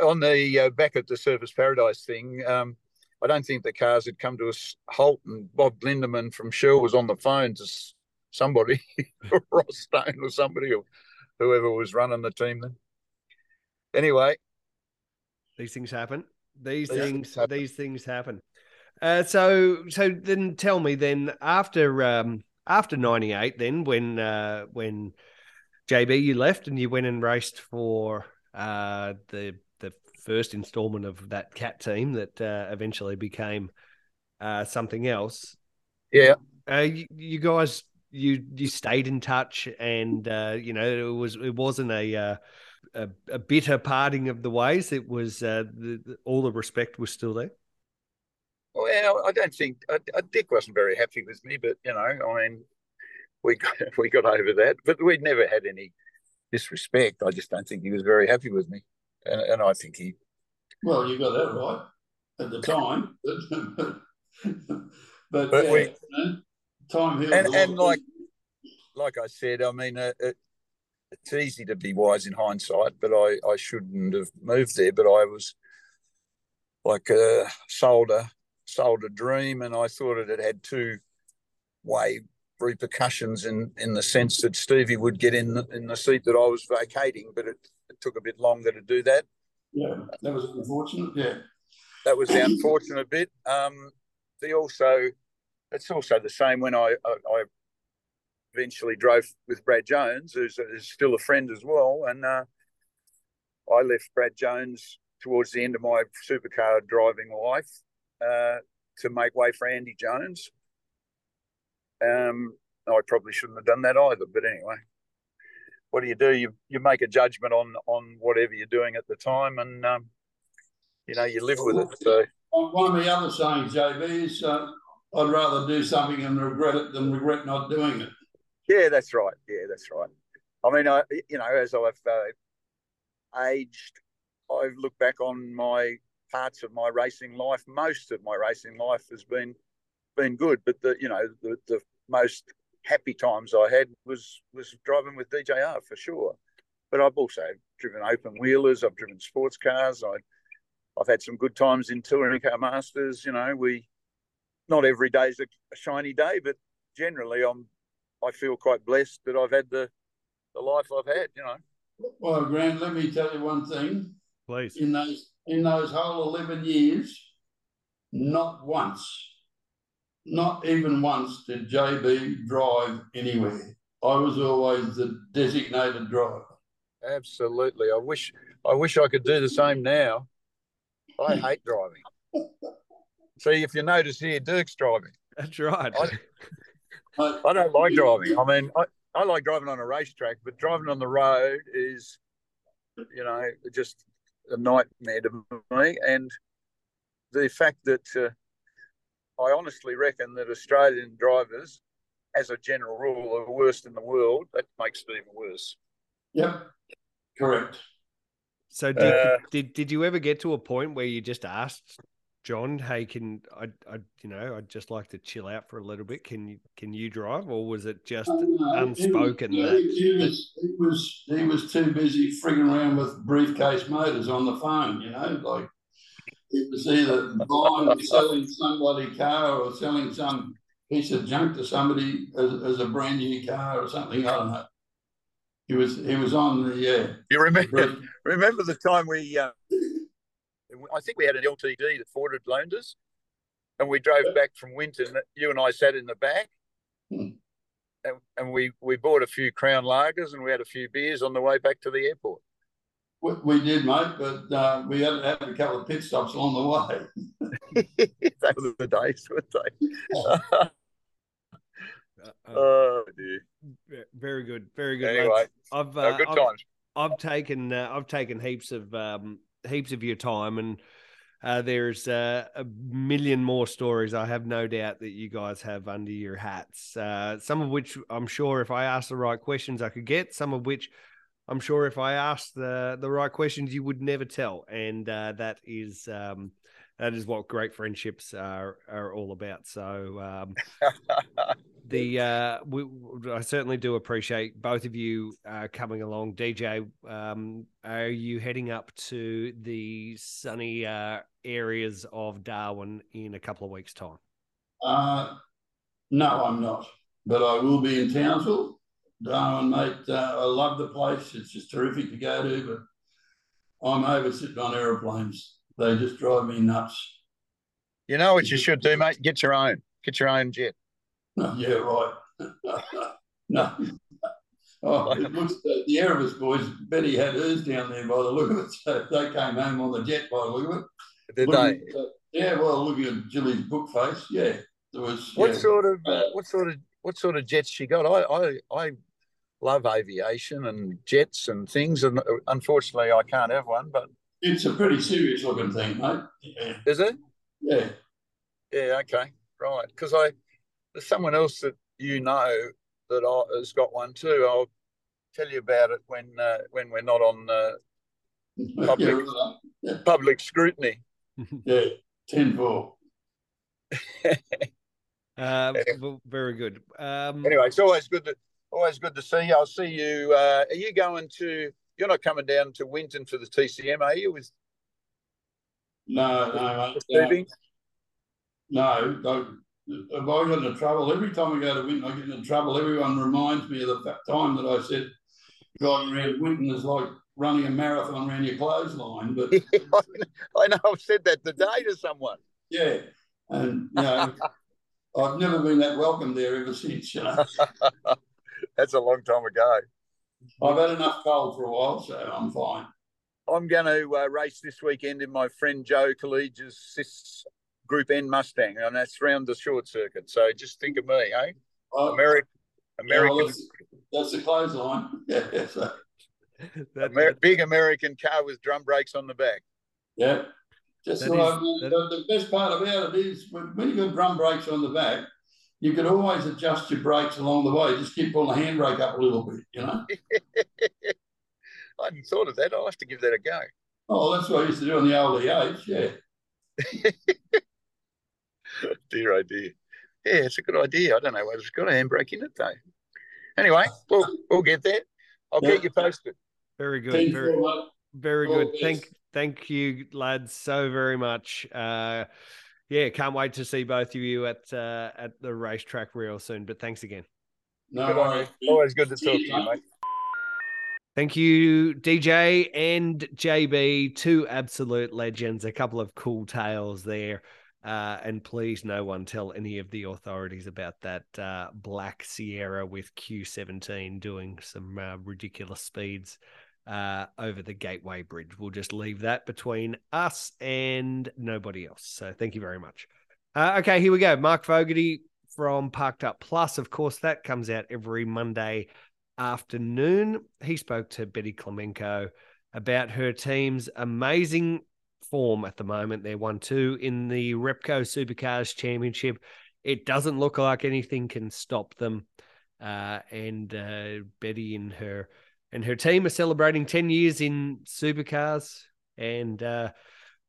H: on the uh, back of the Surfers Paradise thing. Um, I don't think the cars had come to a halt, and Bob Lindeman from Shell was on the phone to somebody, Ross Stone or somebody, or whoever was running the team then. Anyway,
F: these things happen. These, these things, happen. these things happen. Uh, so, so then tell me then after um, after '98, then when uh, when JB, you left and you went and raced for uh, the the first instalment of that cat team that uh, eventually became uh, something else.
H: Yeah,
F: uh, you, you, guys, you you stayed in touch, and uh, you know it was it wasn't a uh, a, a, bitter parting of the ways. It was the, the, all the respect was still there.
H: Well, I don't think Dick wasn't very happy with me, but you know, I mean, we got, we got over that. But we'd never had any disrespect. I just don't think he was very happy with me, and, and I think he.
G: Well, you got that right at the time, but but,
H: but we,
G: you know, time
H: and, and like like I said, I mean, uh, it, it's easy to be wise in hindsight, but I I shouldn't have moved there. But I was like uh, sold a sold a dream, and I thought it had had two way repercussions in in the sense that Stevie would get in the, in the seat that I was vacating, but it, it took a bit longer to do that.
G: Yeah, that was unfortunate. Yeah,
H: that was the unfortunate bit. Um, the also, it's also the same when I, I, I eventually drove with Brad Jones, who's, who's, still a friend as well, and uh, I left Brad Jones towards the end of my supercar driving life uh, to make way for Andy Jones um, I probably shouldn't have done that either. But anyway, what do you do? You you make a judgment on on whatever you're doing at the time, and um, you know you live with it. So
G: one of the other sayings, JB, is uh, I'd rather do something and regret it than regret not doing it.
H: Yeah, that's right. Yeah, that's right. I mean, I you know as I've uh, aged, I've looked back on my parts of my racing life. Most of my racing life has been been good, but the you know the, the most happy times I had was was driving with DJR for sure. But I've also driven open wheelers, I've driven sports cars. I, I've had some good times in touring car masters. You know, we not every day is a, a shiny day, but generally, I'm I feel quite blessed that I've had the the life I've had. You know.
G: Well, Grant, let me tell you one thing.
F: Please.
G: In those in those whole eleven years, not once, not even once did JB drive anywhere. I was always the designated driver.
H: Absolutely. I wish I wish I could do the same now. I hate driving. See, if you notice here, Dick's driving.
F: That's right.
H: I, I don't like driving. I mean, I, I like driving on a racetrack, but driving on the road is, you know, just a nightmare to me. And the fact that uh, I honestly reckon that Australian drivers, as a general rule, are worst in the world, that makes it even worse.
G: Yep, correct.
F: So did, uh, did did you ever get to a point where you just asked John, "Hey, can I, I, you know, I'd just like to chill out for a little bit. Can you can you drive, or was it just uh, unspoken?"
G: He was, that... he, was, he was he was too busy frigging around with briefcase motors on the phone. You know, like it was either buying or selling somebody car or selling some piece of junk to somebody as, as a brand new car or something. I don't know. He was he was on the yeah.
H: You remember remember the time we uh, I think we had an LTD that Ford had loaned us, and we drove back from Winton. You and I sat in the back, hmm. and, and we we bought a few Crown Lagers and we had a few beers on the way back to the airport.
G: We, we did, mate, but uh, we had to have a couple of pit stops along the way.
H: that was the days, weren't they?
F: Uh, oh dear. Very good, very good.
H: Anyway,
F: I've
H: uh, good
F: I've,
H: times.
F: I've taken uh, I've taken heaps of um, heaps of your time, and uh, there's uh, a million more stories. I have no doubt that you guys have under your hats. Uh, some of which I'm sure, if I asked the right questions, I could get. Some of which I'm sure, if I asked the the right questions, you would never tell. And uh, that is um, that is what great friendships are are all about. So. Um, the uh, we, I certainly do appreciate both of you uh, coming along. DJ, um, are you heading up to the sunny uh, areas of Darwin in a couple of weeks' time?
G: Uh, no, I'm not, but I will be in Townsville. Darwin, mate, uh, I love the place. It's just terrific to go to, but I'm over sitting on aeroplanes. They just drive me nuts.
H: You know what you should do, mate? Get your own. Get your own jet.
G: yeah, right. no. Oh, it looks uh, the Erebus boys. Betty had hers down there by the look of it. So they came home on the jet by the look of it.
H: Did
G: looking,
H: they?
G: Uh, yeah, well, looking at Jilly's book face, yeah, there was.
H: What
G: yeah.
H: sort of uh, what sort of what sort of jets she got? I I I love aviation and jets and things, and uh, unfortunately, I can't have one. But
G: it's a pretty serious looking thing, mate. Yeah. Is
H: it?
G: Yeah.
H: Yeah. Okay. Right. Because I there's someone else that you know that has got one too. I'll tell you about it when uh, when we're not on uh, public yeah, yeah. public scrutiny.
G: yeah, ten four.
F: uh, very good. Um,
H: anyway, it's always good to always good to see you. I'll see you. Uh, are you going to? You're not coming down to Winton for the TCM, are you? With
G: no, no, mate, no, no have I got into trouble? Every time I go to Winton, I get into trouble. Everyone reminds me of the time that I said driving around Winton is like running a marathon around your clothesline. But
H: I know I've said that today to someone.
G: Yeah, and you know, I've never been that welcome there ever since. You know,
H: that's a long time ago.
G: I've had enough cold for a while, so I'm fine.
H: I'm going to uh, race this weekend in my friend Joe College's Group N Mustang, and that's around the short circuit. So just think of me, eh? Oh, American, American. Yeah, well,
G: that's, that's, the clothesline. yeah, so.
H: Amer- big American car with drum brakes on the back.
G: Yeah, just so is, the, the, best part about it is when you've got drum brakes on the back, you could always adjust your brakes along the way. Just keep pulling the handbrake up a little bit, you know.
H: I hadn't thought of that. I'll have to give that a go.
G: Oh, that's what I used to do on the old E8s, yeah.
H: dear idea. Yeah, it's a good idea. I don't know whether it's got a handbrake in it though. Anyway, we'll we'll get there. I'll yeah. get you posted.
F: Very good.
G: Thank
F: very,
G: you very much.
F: very
G: All
F: good. Thank thank you, lads, so very much. Uh, yeah, can't wait to see both of you at uh, at the racetrack real soon. But thanks again.
G: No
H: Good on
G: worries.
H: Always good to talk to you, mate.
F: Thank you, DJ and JB, two absolute legends. A couple of cool tales there. Uh, and please, no one tell any of the authorities about that uh, black Sierra with Q17 doing some uh, ridiculous speeds uh, over the Gateway Bridge. We'll just leave that between us and nobody else. So thank you very much. Uh, okay, here we go. Mark Fogarty from Parked Up Plus. Of course, that comes out every Monday afternoon. He spoke to Betty Klimenko about her team's amazing form at the moment. They're 1 2 in the Repco Supercars Championship. It doesn't look like anything can stop them. Uh, and uh, Betty and her and her team are celebrating 10 years in supercars. And uh,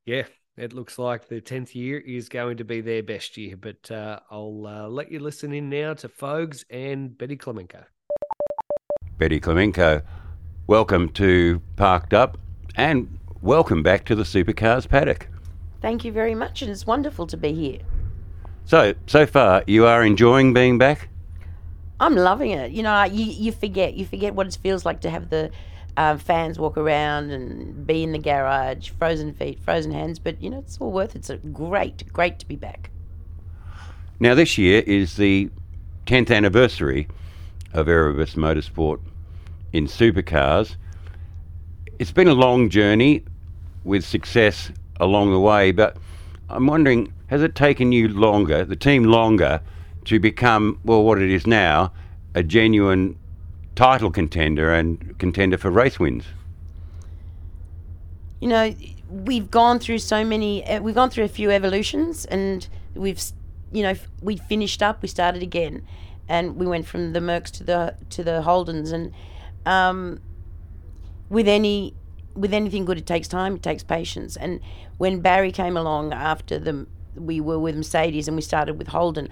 F: yeah, it looks like the 10th year is going to be their best year. But uh, I'll uh, let you listen in now to Fogs and Betty Klimenko.
I: Betty Klimenko, welcome to Parked Up and welcome back to the Supercars paddock.
J: Thank you very much, and it's wonderful to be here.
I: So, so far, you are enjoying being back?
J: I'm loving it. You know, you, you forget you forget what it feels like to have the um, fans walk around and be in the garage, frozen feet, frozen hands. But you know, it's all worth it. It's great, great to be back.
I: Now, this year is the 10th anniversary of Erebus Motorsport in supercars. It's been a long journey with success along the way, but I'm wondering has it taken you longer, the team longer, to become, well, what it is now, a genuine title contender and contender for race wins?
J: You know, we've gone through so many. Uh, we've gone through a few evolutions, and we've, you know, we finished up. We started again, and we went from the Mercs to the to the Holdens, and um, with any with anything good, it takes time. It takes patience. And when Barry came along after the we were with Mercedes and we started with Holden,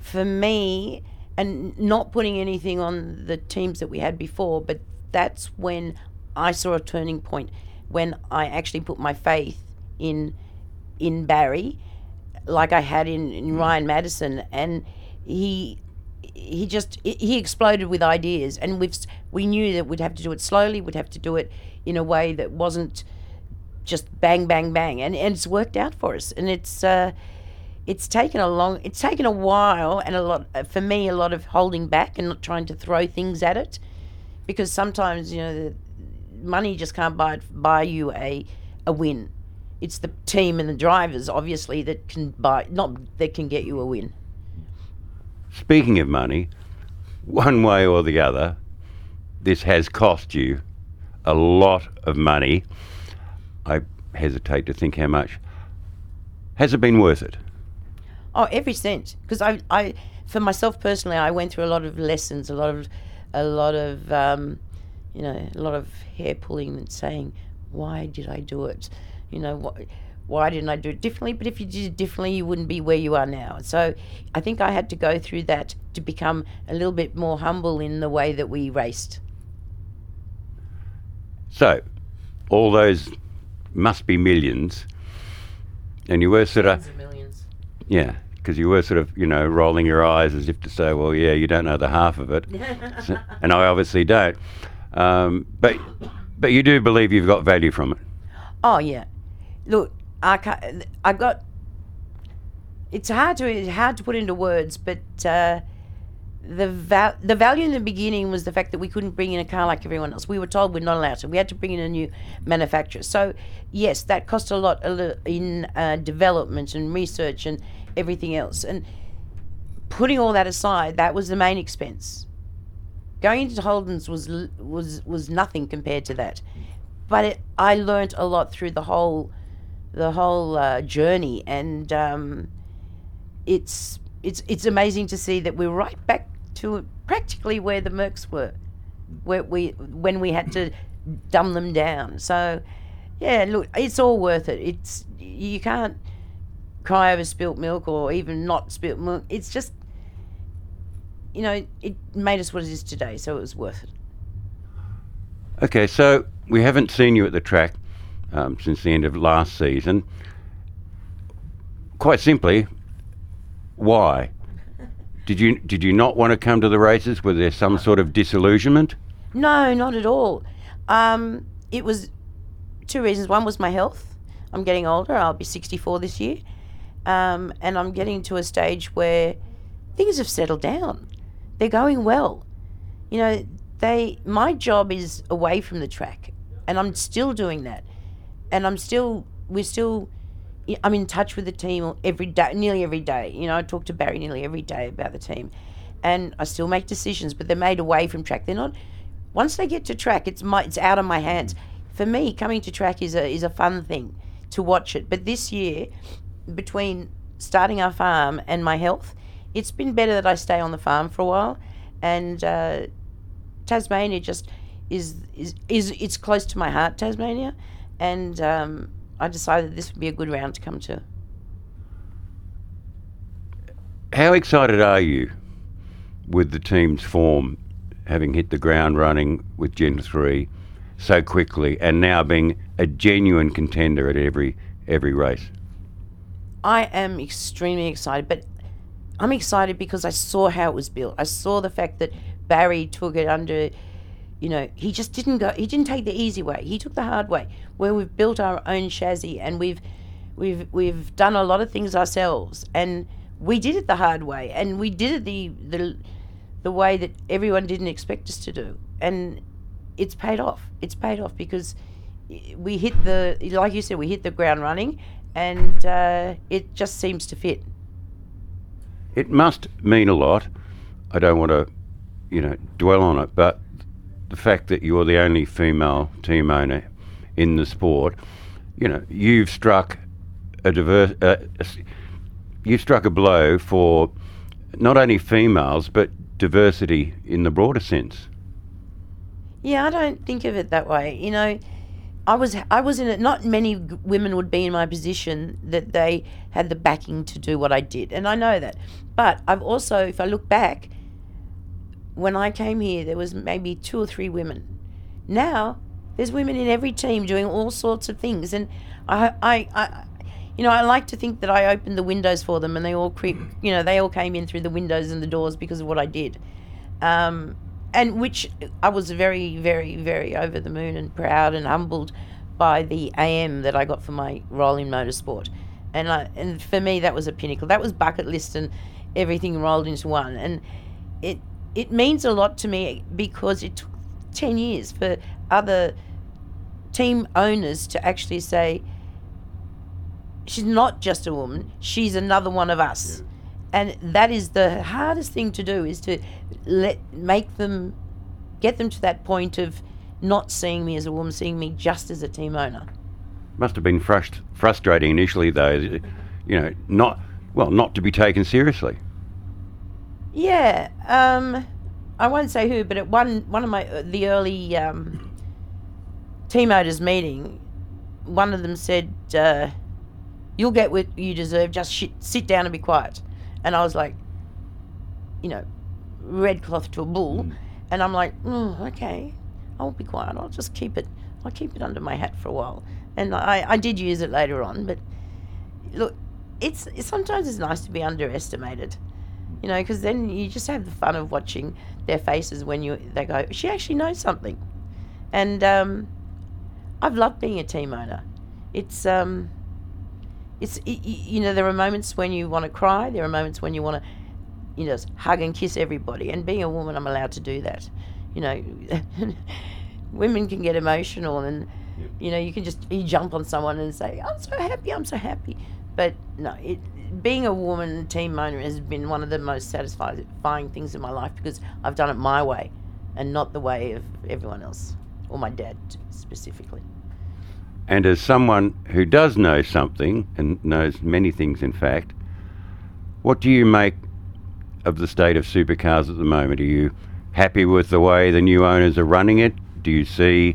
J: for me, and not putting anything on the teams that we had before, but that's when I saw a turning point when I actually put my faith in in Barry, like I had in, in Ryan Maddison, and he he just he exploded with ideas, and we've we knew that we'd have to do it slowly, we'd have to do it in a way that wasn't just bang bang bang, and and it's worked out for us, and it's. Uh, it's taken a long it's taken a while and a lot uh, for me a lot of holding back and not trying to throw things at it because sometimes you know money just can't buy buy you a a win it's the team and the drivers obviously that can buy not that can get you a win
I: Speaking of money, one way or the other, this has cost you a lot of money. I hesitate to think how much. Has it been worth it?
J: Oh, every cent. Because I, I, for myself personally, I went through a lot of lessons, a lot of, a lot of, um, you know, a lot of hair pulling and saying, why did I do it? You know, why, why didn't I do it differently? But if you did it differently, you wouldn't be where you are now. So I think I had to go through that to become a little bit more humble in the way that we raced.
I: So, all those must be millions, and you were sort of,
J: Tens of millions.
I: Yeah, because you were sort of, you know, rolling your eyes as if to say, well, yeah, you don't know the half of it, So- and I obviously don't. Um, but, but you do believe you've got value from it.
J: Oh yeah, look, I ca I got. It's hard to it's hard to put into words, but uh, the val- the value in the beginning was the fact that we couldn't bring in a car like everyone else. We were told we're not allowed to. We had to bring in a new manufacturer. So yes, that cost a lot in uh, development and research and everything else. And putting all that aside, that was the main expense. Going into Holden's was was was nothing compared to that but it, I learnt a lot through the whole the whole uh, journey, and um, it's it's it's amazing to see that we're right back to practically where the Mercs were, where we when we had to dumb them down. So, yeah, look, it's all worth it. It's you can't cry over spilt milk or even not spilt milk. It's just you know it made us what it is today, so it was worth it.
I: Okay, so we haven't seen you at the track um, since the end of last season. Quite simply, why? Did you did you not want to come to the races? Was there some sort of disillusionment?
J: No, not at all. Um, it was two reasons. One was my health. I'm getting older. I'll be 64 this year. Um, and I'm getting to a stage where things have settled down. They're going well. You know, they my job is away from the track and I'm still doing that. And I'm still we're still I'm in touch with the team every day, nearly every day. You know, I talk to Barry nearly every day about the team, and I still make decisions, but they're made away from track. They're not. Once they get to track, it's my it's out of my hands. For me, coming to track is a is a fun thing to watch it. But this year, between starting our farm and my health, it's been better that I stay on the farm for a while, and uh, Tasmania just is is is it's close to my heart, Tasmania, and. Um, I decided this would be a good round to come to.
I: How excited are you with the team's form, having hit the ground running with Gen 3 so quickly and now being a genuine contender at every every race?
J: I am extremely excited, but I'm excited because I saw how it was built. I saw the fact that Barry took it under you know, he just didn't go. He didn't take the easy way. He took the hard way, where we've built our own chassis and we've we've we've done a lot of things ourselves, and we did it the hard way, and we did it the the the way that everyone didn't expect us to do, and it's paid off. It's paid off because we hit the like you said, we hit the ground running, and uh, it just seems to fit.
I: It must mean a lot. I don't want to, you know, dwell on it, but the fact that you're the only female team owner in the sport, you know, you've struck a diverse, uh, you've struck a blow for not only females but diversity in the broader sense.
J: Yeah, I don't think of it that way. You know, I was I was in it. Not many women would be in my position that they had the backing to do what I did, and I know that. But I've also, if I look back, when I came here, there was maybe two or three women. Now there's women in every team doing all sorts of things, and I, I, I you know, I like to think that I opened the windows for them, and they all creep, you know, they all came in through the windows and the doors because of what I did, um, and which I was very, very, very over the moon and proud and humbled by the AM that I got for my role in motorsport, and I, and for me that was a pinnacle. That was bucket list and everything rolled into one, and it it means a lot to me because it took 10 years for other team owners to actually say, she's not just a woman, she's another one of us. Yeah. And that is the hardest thing to do is to let make them get them to that point of not seeing me as a woman, seeing me just as a team owner.
I: Must have been frust- frustrating initially, though. You know, not well, not to be taken seriously.
J: Yeah, um, I won't say who, but at one one of my uh, the early um, team owners meeting, one of them said, uh, "You'll get what you deserve. Just shit, sit down and be quiet." And I was like, you know, red cloth to a bull, mm. and I'm like, mm, okay, I'll be quiet. I'll just keep it. I'll keep it under my hat for a while. And I, I did use it later on, but look, it's sometimes it's nice to be underestimated you know, because then you just have the fun of watching their faces when you they go, she actually knows something, and um, I've loved being a team owner. It's um, it's it, you know there are moments when you want to cry, there are moments when you want to, you know, hug and kiss everybody. And being a woman, I'm allowed to do that. You know, women can get emotional, and you know you can just you jump on someone and say, "I'm so happy, I'm so happy." But no, it being a woman team owner has been one of the most satisfying things in my life because I've done it my way and not the way of everyone else or my dad specifically.
I: And as someone who does know something and knows many things, in fact, what do you make of the state of supercars at the moment? Are you happy with the way the new owners are running it? Do you see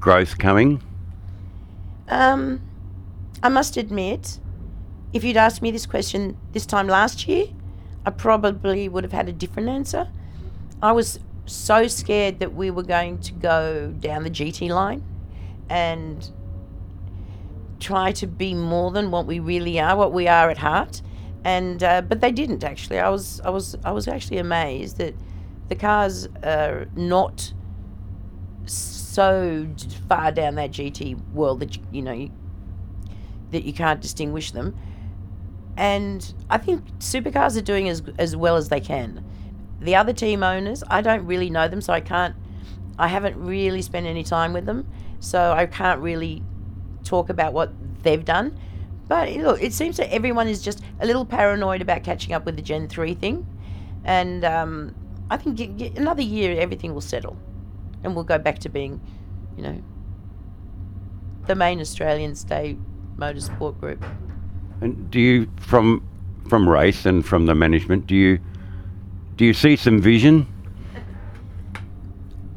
I: growth coming?
J: Um, I must admit, if you'd asked me this question this time last year, I probably would have had a different answer. I was so scared that we were going to go down the GT line and try to be more than what we really are, what we are at heart. And uh, but they didn't actually. I was I was I was actually amazed that the cars are not so far down that GT world that you, you know you, that you can't distinguish them. And I think supercars are doing as as well as they can. The other team owners, I don't really know them, so I can't. I haven't really spent any time with them, so I can't really talk about what they've done. But look, it seems that everyone is just a little paranoid about catching up with the Gen 3 thing. And um, I think another year everything will settle. And we'll go back to being, you know, the main Australian state motorsport group.
I: And do you, from from race and from the management, do you do you see some vision?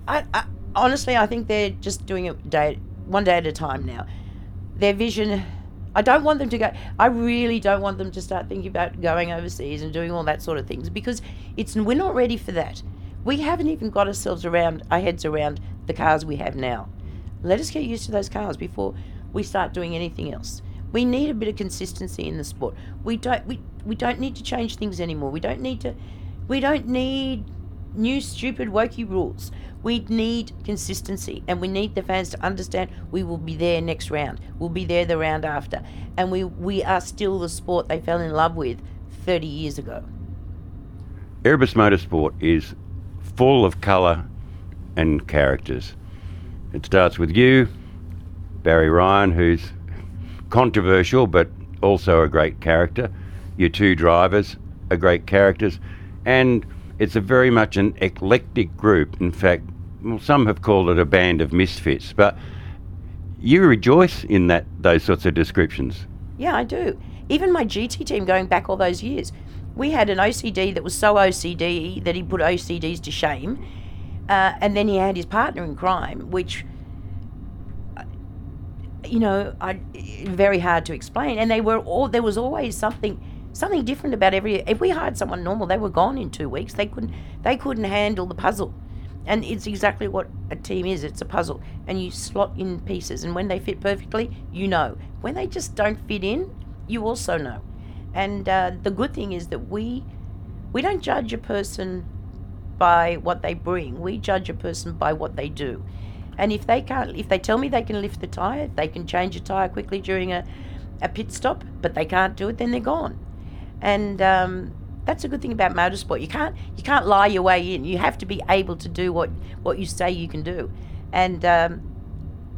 J: I, I honestly, I think they're just doing it day, one day at a time now. Their vision, I don't want them to go. I really don't want them to start thinking about going overseas and doing all that sort of things because it's we're not ready for that. We haven't even got ourselves around our heads around the cars we have now. Let us get used to those cars before we start doing anything else. We need a bit of consistency in the sport. We don't we, we don't need to change things anymore. We don't need to we don't need new stupid wokey rules. We need consistency and we need the fans to understand we will be there next round. We'll be there the round after. And we we are still the sport they fell in love with 30 years ago.
I: Erebus Motorsport is full of colour and characters. It starts with you, Barry Ryan, who's controversial but also a great character. Your two drivers are great characters, and it's a very much an eclectic group. In fact, well, some have called it a band of misfits, but you rejoice in that those sorts of descriptions.
J: Yeah, I do. Even my GT team going back all those years, we had an OCD that was so OCD that he put OCDs to shame. Uh, and then he had his partner in crime, which, uh, you know, I, very hard to explain. And they were all there was always something something different about every. If we hired someone normal, they were gone in two weeks. They couldn't they couldn't handle the puzzle. And it's exactly what a team is. It's a puzzle, and you slot in pieces. And when they fit perfectly, you know. When they just don't fit in, you also know. And uh, the good thing is that we we don't judge a person by what they bring. We judge a person by what they do. And if they can't, if they tell me they can lift the tire, they can change a tire quickly during a, a pit stop, but they can't do it, then they're gone. And um, that's a good thing about motorsport. You can't you can't lie your way in. You have to be able to do what what you say you can do. And um,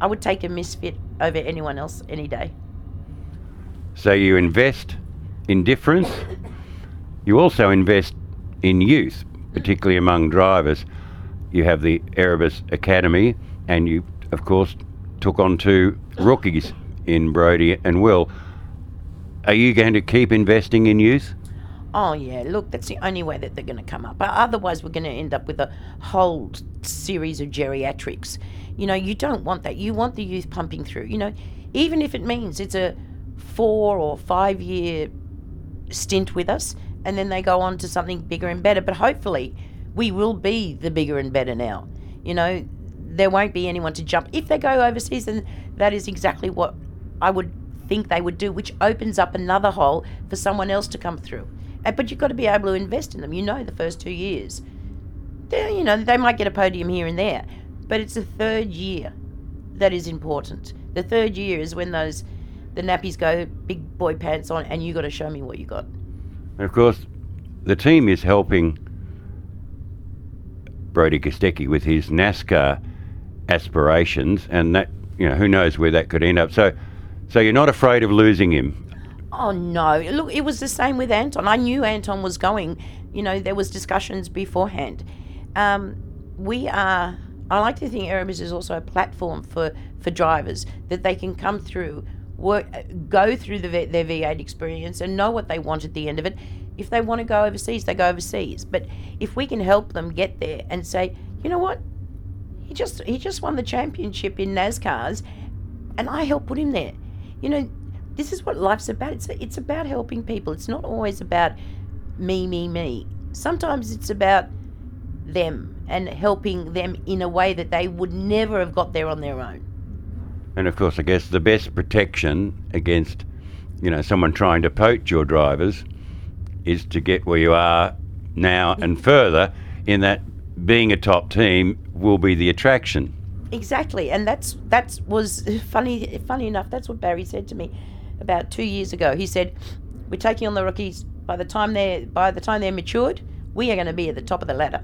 J: I would take a misfit over anyone else any day.
I: So you invest in difference. You also invest in youth, particularly among drivers. You have the Erebus Academy, and you, of course, took on two rookies in Brodie and Will. Are you going to keep investing in youth?
J: Oh yeah, look, that's the only way that they're going to come up. Otherwise, we're going to end up with a whole series of geriatrics. You know, you don't want that. You want the youth pumping through. You know, even if it means it's a four or five year stint with us, and then they go on to something bigger and better. But hopefully, we will be the bigger and better now. You know, there won't be anyone to jump. If they go overseas, then that is exactly what I would think they would do, which opens up another hole for someone else to come through. Uh, But you've got to be able to invest in them. You know, the first two years, you know they might get a podium here and there, but it's the third year that is important. The third year is when those the nappies go big boy pants on, and you got to show me what you got.
I: And of course, the team is helping Brodie Kostecki with his NASCAR aspirations, and that you know who knows where that could end up. So, so you're not afraid of losing him.
J: Oh no! Look, it was the same with Anton. I knew Anton was going. You know, there was discussions beforehand. Um, we are. I like to think Erebus is also a platform for for drivers that they can come through, work, go through the, their V8 experience, and know what they want at the end of it. If they want to go overseas, they go overseas. But if we can help them get there and say, you know what, he just he just won the championship in NASCARs, and I helped put him there. You know, this is what life's about. It's it's about helping people. It's not always about me, me, me. Sometimes it's about them and helping them in a way that they would never have got there on their own.
I: And of course, I guess the best protection against, you know, someone trying to poach your drivers is to get where you are now and further in that being a top team will be the attraction.
J: Exactly, and that's that's was funny. Funny enough, that's what Barry said to me about two years ago. He said, "We're taking on the rookies. By the time they're by the time they're matured, we are going to be at the top of the ladder,"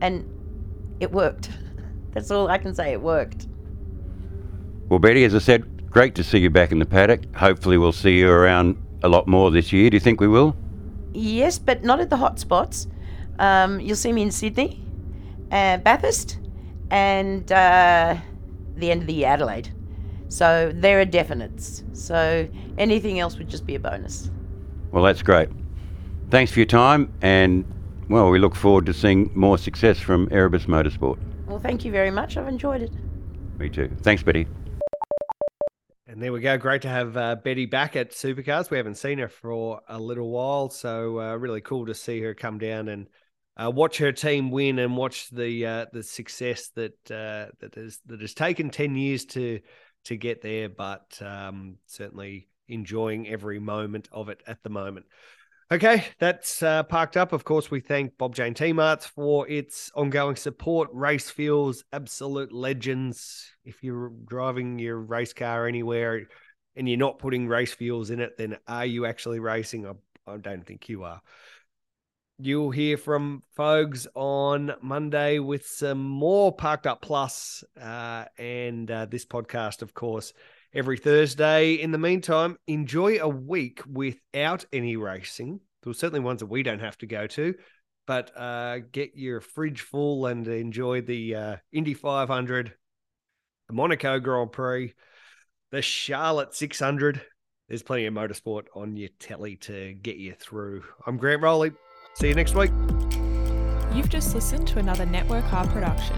J: and it worked. That's all I can say. It worked.
I: Well, Betty, as I said, great to see you back in the paddock. Hopefully, we'll see you around a lot more this year. Do you think we will?
J: Yes, but not at the hot spots. Um, you'll see me in Sydney, uh, Bathurst, and uh, the end of the year, Adelaide. So there are definites. So anything else would just be a bonus.
I: Well, that's great. Thanks for your time, and well, we look forward to seeing more success from Erebus Motorsport.
J: Well, thank you very much. I've enjoyed it.
I: Me too. Thanks, Betty.
F: And there we go. Great to have uh, Betty back at Supercars. We haven't seen her for a little while, so uh, really cool to see her come down and uh, watch her team win and watch the uh, the success that uh, that has that has taken ten years to to get there, but um, certainly enjoying every moment of it at the moment. Okay, that's uh, parked up. Of course, we thank Bob Jane T Marts for its ongoing support. Race Fuels, absolute legends. If you're driving your race car anywhere and you're not putting race fuels in it, then are you actually racing? I, I don't think you are. You'll hear from Fogs on Monday with some more Parked Up Plus, uh, and uh, this podcast, of course, every Thursday. In the meantime, enjoy a week without any racing. There's certainly ones that we don't have to go to, but uh, get your fridge full and enjoy the uh, Indy 500, the Monaco Grand Prix, the Charlotte 600. There's plenty of motorsport on your telly to get you through. I'm Grant Rowley. See you next week.
K: You've just listened to another Network R production.